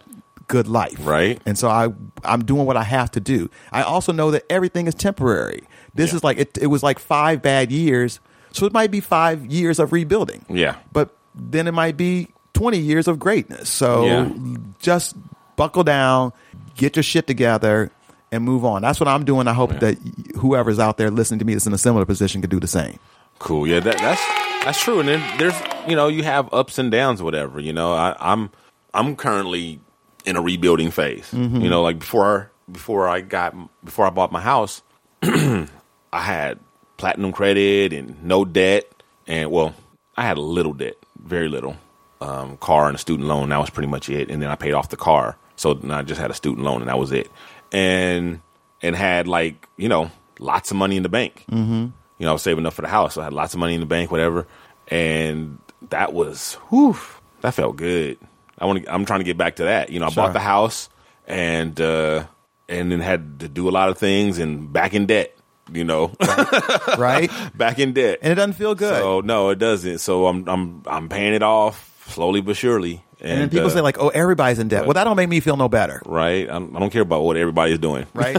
good life. Right. And so I I'm doing what I have to do. I also know that everything is temporary. This Yeah. is like it, it was like 5 bad years. So it might be 5 years of rebuilding. Yeah. But then it might be 20 years of greatness. So Yeah. just buckle down, get your shit together and move on. That's what I'm doing. I hope that whoever's out there listening to me that's in a similar position could do the same. Cool. Yeah, that, that's that's true. And then there's you know you have ups and downs, whatever. You know, I, I'm I'm currently in a rebuilding phase. Mm-hmm. You know, like before before I got before I bought my house, I had platinum credit and no debt, and well, I had a little debt, very little, um, car and a student loan. That was pretty much it. And then I paid off the car, so I just had a student loan, and that was it. And and had like you know lots of money in the bank. Mm-hmm. You know, I was saving up for the house, so I had lots of money in the bank, whatever. And that was, whew, that felt good. I want to. I'm trying to get back to that. You know, I Sure. bought the house and uh and then had to do a lot of things and back in debt. You know, Right? back in debt. and it doesn't feel good. So no, it doesn't. So I'm I'm I'm paying it off slowly but surely. And, and then people uh, say like, "Oh, everybody's in debt." Well, that don't make me feel no better. right? I don't, I don't care about what everybody's doing. Right?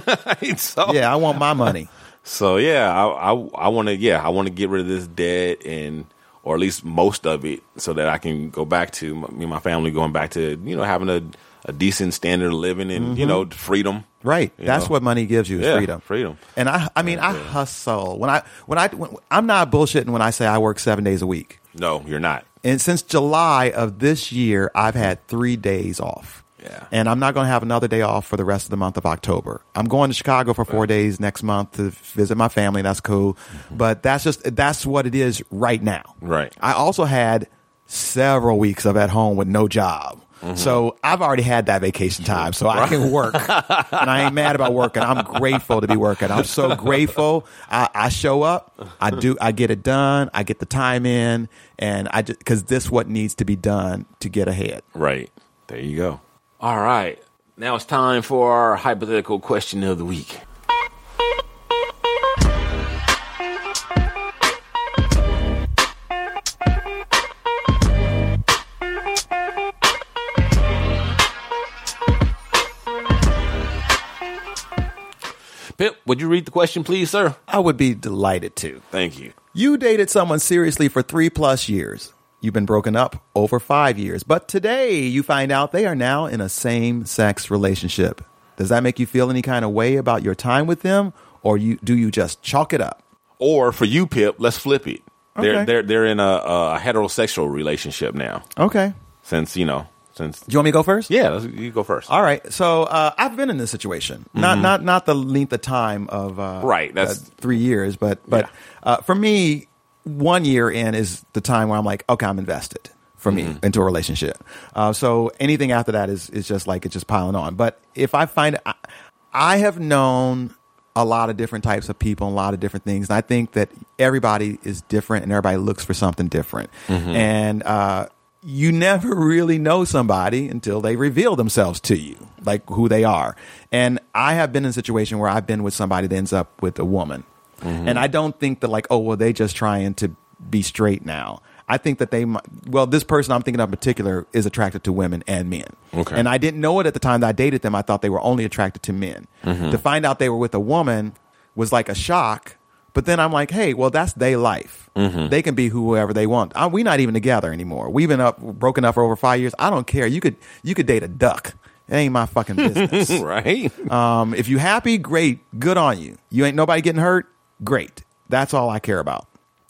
so yeah, I want my money. So yeah, I I, I want to yeah I want to get rid of this debt and or at least most of it so that I can go back to me and my family going back to you know having a, a decent standard of living and you know mm-hmm. freedom. Right. That's know? what money gives you is Yeah, freedom. freedom. And I I mean I hustle. When I when I when, I'm not bullshitting when I say I work 7 days a week. No, you're not. And since July of this year, I've had 3 days off. Yeah. And I'm not going to have another day off for the rest of the month of October. I'm going to Chicago for 4 days next month to visit my family. That's cool. Mm-hmm. But that's just that's what it is right now. Right. I also had several weeks of at home with no job. So I've already had that vacation time, so I can work, and I ain't mad about working. I'm grateful to be working. I'm so grateful. I, I show up, I do, I get it done, I get the time in, and I just because this what needs to be done to get ahead. Right there you go. All right, now it's time for our hypothetical question of the week. Would you read the question, please, sir? I would be delighted to. Thank you. You dated someone seriously for three plus years. You've been broken up over five years, but today you find out they are now in a same sex relationship. Does that make you feel any kind of way about your time with them, or you do you just chalk it up? Or for you, Pip, let's flip it. They're they're they're in a, a heterosexual relationship now. Okay. Since you know, since Do you want me to go first? yeah, you go first. All right. So uh, I've been in this situation. Not not not the length of time of uh, Mm-hmm. Right, that's- uh, three years, but but uh, for me, one year in is the time where I'm like, okay, I'm invested for me Mm-hmm. into a relationship. Uh, so anything after that is is just like it's just piling on. But if I find I, I have known a lot of different types of people, and a lot of different things, and I think that everybody is different, and everybody looks for something different, and. Uh, you never really know somebody until they reveal themselves to you, like who they are. And I have been in a situation where I've been with somebody that ends up with a woman. Mm-hmm. And I don't think that like, oh, well, they just trying to be straight now. I think that they, might- well, this person I'm thinking of in particular is attracted to women and men. Okay. And I didn't know it at the time that I dated them. I thought they were only attracted to men. Mm-hmm. To find out they were with a woman was like a shock. But then I'm like, hey, well, that's their life. They can be whoever they want. Uh, We're not even together anymore. We've been up, broken up for over five years. I don't care. You could, you could date a duck. It ain't my fucking business. right? um, if you happy, great, good on you. You ain't nobody getting hurt, great. That's all I care about.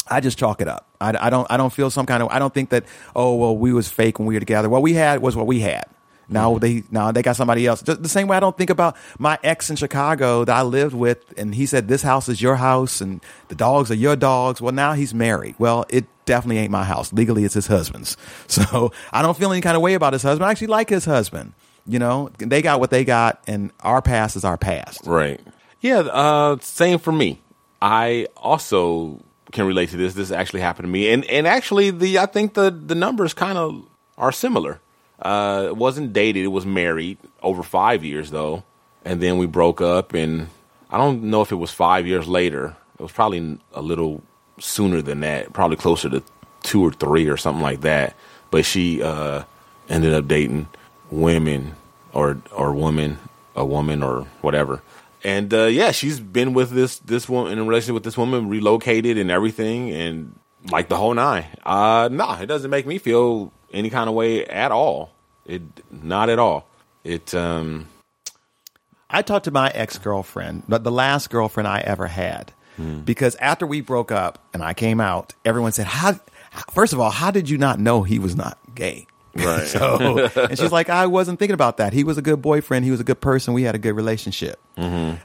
I just chalk it up. I, I don't. I don't feel some kind of. I don't think that. Oh well, we was fake when we were together. What we had was what we had. Now they now they got somebody else. Just the same way I don't think about my ex in Chicago that I lived with, and he said this house is your house and the dogs are your dogs. Well, now he's married. Well, it definitely ain't my house. Legally, it's his husband's. So I don't feel any kind of way about his husband. I actually like his husband. You know, they got what they got, and our past is our past. Right. Yeah. Uh, same for me. I also can relate to this. This actually happened to me, and and actually, the I think the the numbers kind of are similar. Uh, it wasn't dated; it was married over five years though, and then we broke up. And I don't know if it was five years later. It was probably a little sooner than that, probably closer to two or three or something like that. But she uh, ended up dating women or or woman, a woman or whatever. And uh, yeah, she's been with this this woman in a relationship with this woman, relocated and everything, and like the whole nine. Uh, no, it doesn't make me feel any kind of way at all. It not at all. It um, I talked to my ex girlfriend, but the last girlfriend I ever had, because after we broke up and I came out, everyone said, "How? First of all, how did you not know he was not gay?" Right. so, and she's like, "I wasn't thinking about that. He was a good boyfriend. He was a good person. We had a good relationship."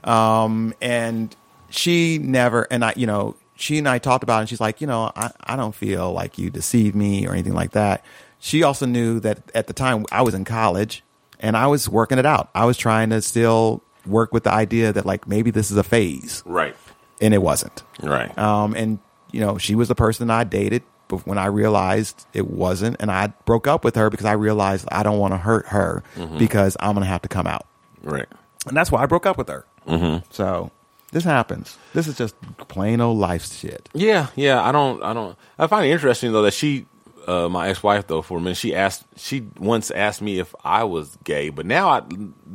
Um, and she never, and I, you know, she and I talked about it. And she's like, you know, I, I don't feel like you deceived me or anything like that. She also knew that at the time I was in college and I was working it out. I was trying to still work with the idea that like maybe this is a phase, right, and it wasn't. right, Um, and you know, she was the person I dated, but when I realized it wasn't, and I broke up with her because I realized I don't want to hurt her because I'm gonna have to come out, right. and that's why I broke up with her. Mm-hmm. So this happens. This is just plain old life shit. Yeah, yeah. I don't. I don't. I find it interesting though that she, uh, my ex-wife though, for a minute, she asked. She once asked me if I was gay, but now I,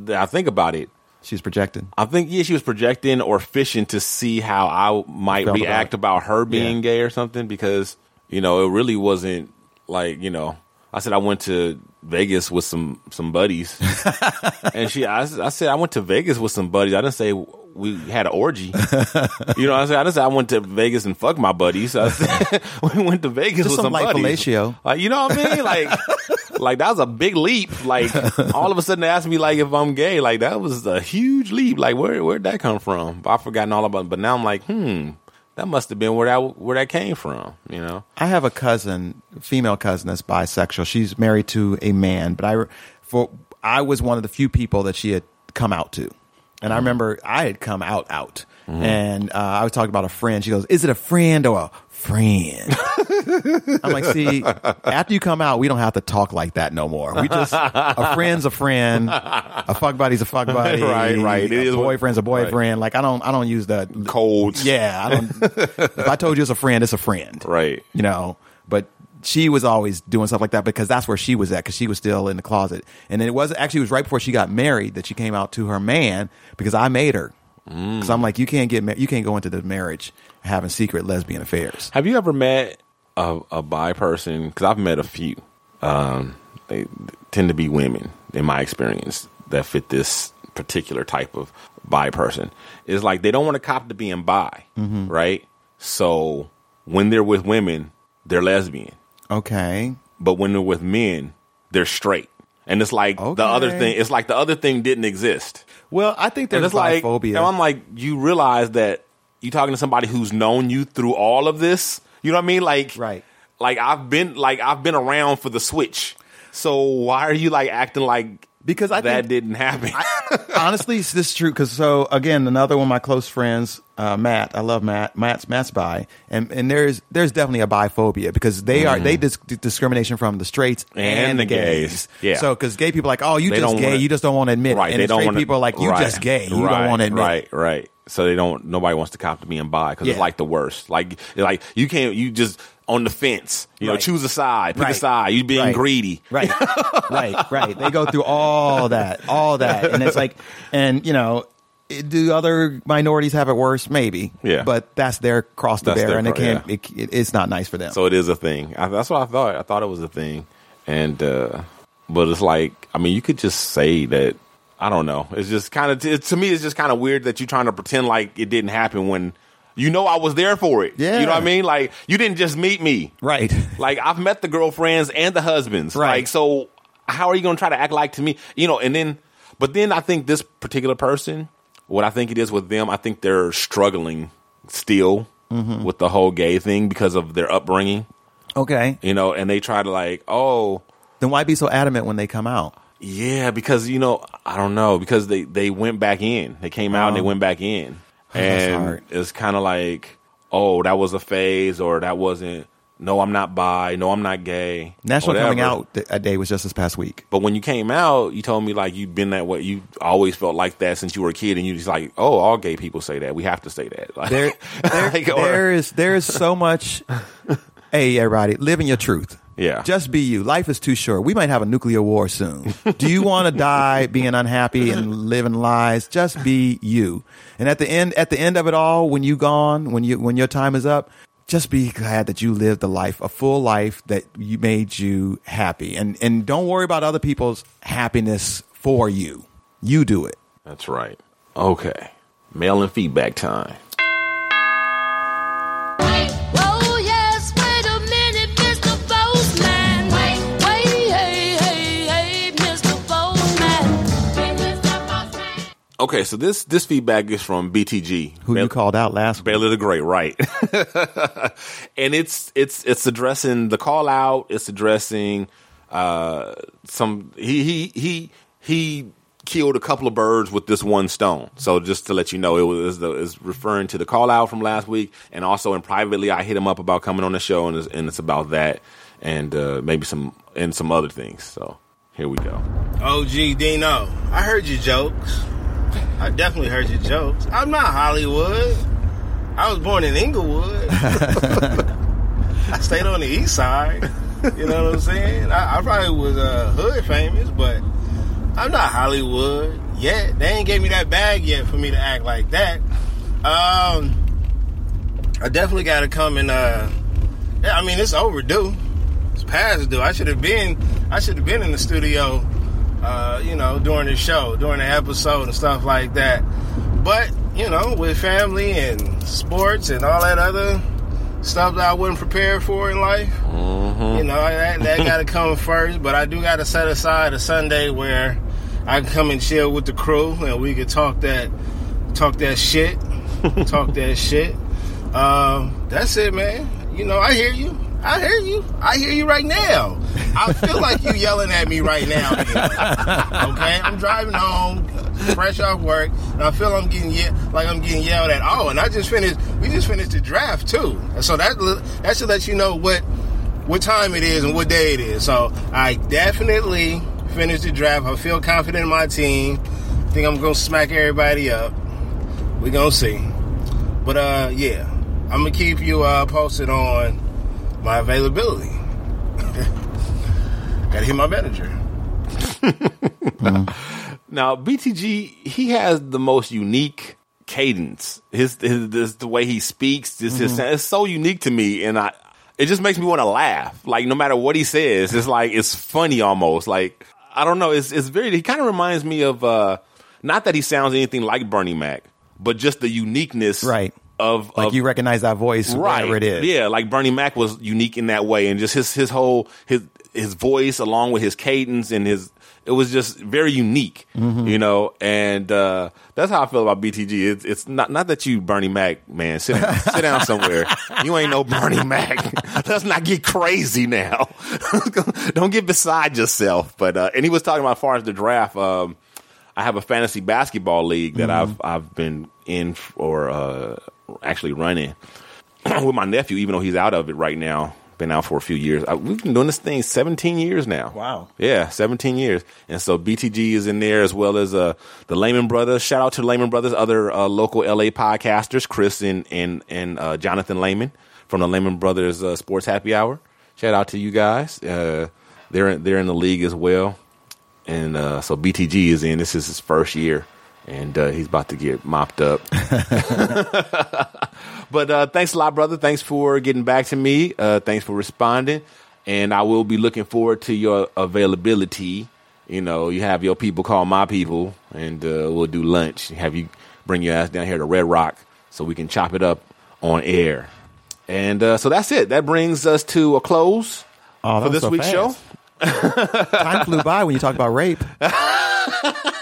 I think about it. She's projecting. I think yeah, she was projecting or fishing to see how I might Felt react about about, her being Yeah. gay or something because you know it really wasn't like you know. I said I went to Vegas with some some buddies, and she I, I said I went to Vegas with some buddies. I didn't say we had an orgy. you know, what I said I didn't I went to Vegas and fucked my buddies. I said we went to Vegas Just with some some, light buddies. fellatio. Like you know what I mean? Like like that was a big leap. Like all of a sudden they asked me like if I'm gay. Like that was a huge leap. Like where where'd that come from? I've forgotten all about it. But now I'm like, hmm, that must have been where that where that came from. You know? I have a cousin, female cousin that's bisexual. She's married to a man, but I for I was one of the few people that she had come out to. And I remember I had come out out. And uh, I was talking about a friend. She goes, "Is it a friend or a friend?" I'm like, "See, after you come out, we don't have to talk like that no more. We just a friend's a friend, a fuck buddy's a fuck buddy, Right, right. It A is what- boyfriend's a boyfriend. Like I don't, I don't use the Codes. Yeah, I don't. if I told you it's a friend, it's a friend Right. you know she was always doing stuff like that because that's where she was at because she was still in the closet and then it was actually it was right before she got married that she came out to her man because i made her because i'm like you can't get ma- you can't go into the marriage having secret lesbian affairs Have you ever met a, a bi person? Because I've met a few. Um, they tend to be women, in my experience, that fit this particular type of bi person. It's like they don't want to cop to being bi, right? So when they're with women, they're lesbian, okay but when they're with men, they're straight. And it's like the other thing. It's like the other thing didn't exist. well i think there's like, biphobia and I'm like, you realize that you're talking to somebody who's known you through all of this. You know what I mean? Like, Right. Like I've been, like I've been around for the switch. So why are you like acting like Because I that didn't happen? honestly this is true because so again another one of my close friends uh, matt i love matt matt's matt's bi and and there's there's definitely a biphobia because they are they dis- discrimination from the straights and, And the gays, gays. Yeah. so because gay people are like oh you They just gay wanna- you just don't want to admit right? it and straight want people are like you right, just gay you right, don't want to admit right, it right. So they don't. Nobody wants to cop to being bi because Yeah. it's like the worst. Like, like you can't. You just on the fence. You know, choose a side. Pick Right. a side. You're being Right. greedy. Right, right, right. They go through all that, all that, and it's like, and you know, do other minorities have it worse? Maybe, Yeah. But that's their cross to That's bear, and it can't. yeah. It, it, it's not nice for them. So it is a thing. I, that's what I thought. I thought it was a thing, and uh, but it's like I mean, you could just say that. I don't know. It's just kind of to me. It's just kind of weird that you're trying to pretend like it didn't happen when you know I was there for it. Yeah. you know what I mean. Like you didn't just meet me. right. Like I've met the girlfriends and the husbands. Right. Like so, how are you going to try to act like to me? You know, and then, but then I think this particular person, what I think it is with them, I think they're struggling still Mm-hmm. with the whole gay thing because of their upbringing, Okay. you know, and they try to like, oh, Then why be so adamant when they come out? yeah, because you know, I don't know, because they they went back in, they came out and they went back in, Oh. Oh, and it's kind of like, oh, that was a phase, or that wasn't. No, I'm not bi. No, I'm not gay. National whatever. Coming Out th- a day was just this past week. But when you came out, you told me like you've been that way. You always felt like that since you were a kid, and you just like, oh, all gay people say that. We have to say that. Like, There, there, like, or- there is there is so much. hey, everybody, living your truth. Yeah. Just be you. Life is too short. We might have a nuclear war soon. Do you want to die being unhappy and living lies? Just be you. And at the end, at the end of it all, when you gone, when you when your time is up, just be glad that you lived a life, a full life that you made you happy. And and don't worry about other people's happiness for you. You do it. That's right. Okay, mail and feedback time. Okay, so this this feedback is from BTG, Who Bail- you called out last week? Baylor the Great, right? and it's it's it's addressing the call out. It's addressing uh, some he he he he killed a couple of birds with this one stone. So just to let you know, it was the is referring to the call out from last week, and also in privately, I hit him up about coming on the show, and it's, and it's about that, and uh, maybe some and some other things. So here we go. OG Dino, I heard your jokes. I definitely heard your jokes. I'm not Hollywood. I was born in Inglewood. I stayed on the east side. You know what I'm saying? I, I probably was uh, hood famous, but I'm not Hollywood yet. They ain't gave me that bag yet for me to act like that. Um, I definitely got to come and. Uh, yeah, I mean, it's overdue. It's past due. I should have been. I should have been in the studio uh, you know, during the show, during the episode and stuff like that. But, you know, with family and sports and all that other stuff that I wasn't prepared for in life, you know, that, that got to come first. But I do got to set aside a Sunday where I can come and chill with the crew and we can talk that, talk that shit, talk that shit. Um, that's it, man. You know, I hear you. I hear you. I hear you right now. I feel like you yelling at me right now. Okay, I'm driving home, fresh off work, and I feel I'm getting ye- like I'm getting yelled at. Oh, and I just finished. We just finished the draft too, so that that should let you know what what time it is and what day it is. So I definitely finished the draft. I feel confident in my team. I think I'm gonna smack everybody up. We gonna see. But uh, yeah, I'm gonna keep you uh, posted on my availability. Gotta hit my manager. Now BTG, he has the most unique cadence. His, his, his the way he speaks, this his Mm-hmm. it's so unique to me, and I it just makes me want to laugh. Like no matter what he says, it's like it's funny almost. Like I don't know, it's it's very. He kind of reminds me of uh not that he sounds anything like Bernie Mac, but just the uniqueness, Right. Of Like of, you recognize that voice, right. whatever it is. yeah like bernie mac was unique in that way and just his his whole his his voice along with his cadence and his it was just very unique Mm-hmm. you know and uh that's how i feel about btg it's, it's not not that you bernie mac man. Sit down, sit down somewhere. You ain't no bernie mac. Let's not get crazy now. Don't get beside yourself. But uh and he was talking about as far as the draft um I have a fantasy basketball league that I've I've been in or uh, actually running with my nephew, even though he's out of it right now. Been out for a few years. I, we've been doing this thing 17 years now. Wow. Yeah, 17 years. And so BTG is in there as well as uh, the Lehman Brothers. Shout out to the Lehman Brothers, other uh, local LA podcasters, Chris and and and uh, Jonathan Lehman from the Lehman Brothers uh, Sports Happy Hour. Shout out to you guys. Uh, they're in, they're in the league as well and uh, so BTG is in. This is his first year, and uh, he's about to get mopped up. but uh, thanks a lot, brother. Thanks for getting back to me. Uh, thanks for responding, and I will be looking forward to your availability. You know, you have your people call my people, and uh, we'll do lunch. Have you bring your ass down here to Red Rock so we can chop it up on air. And uh, so that's it. That brings us to a close Oh, for this so week's fast. show. Time flew by when you talked about rape.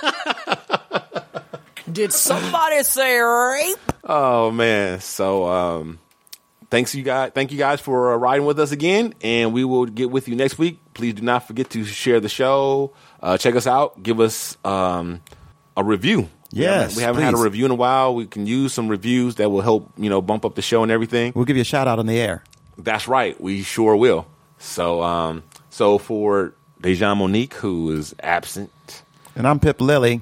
Did somebody say rape? Oh man. So um thanks you guys thank you guys for uh, riding with us again and we will get with you next week. Please do not forget to share the show. Uh, check us out. Give us um a review. We Yes, haven't- we haven't had a review in a while. We can use some reviews that will help, you know, bump up the show and everything. We'll give you a shout out on the air. That's right. We sure will. So, um, so for DeJong Monique, who is absent, And I'm Pip Lilly.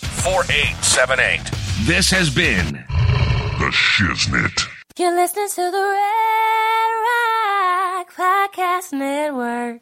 4878. This has been The Shiznit. You're listening to the Red Rock Podcast Network.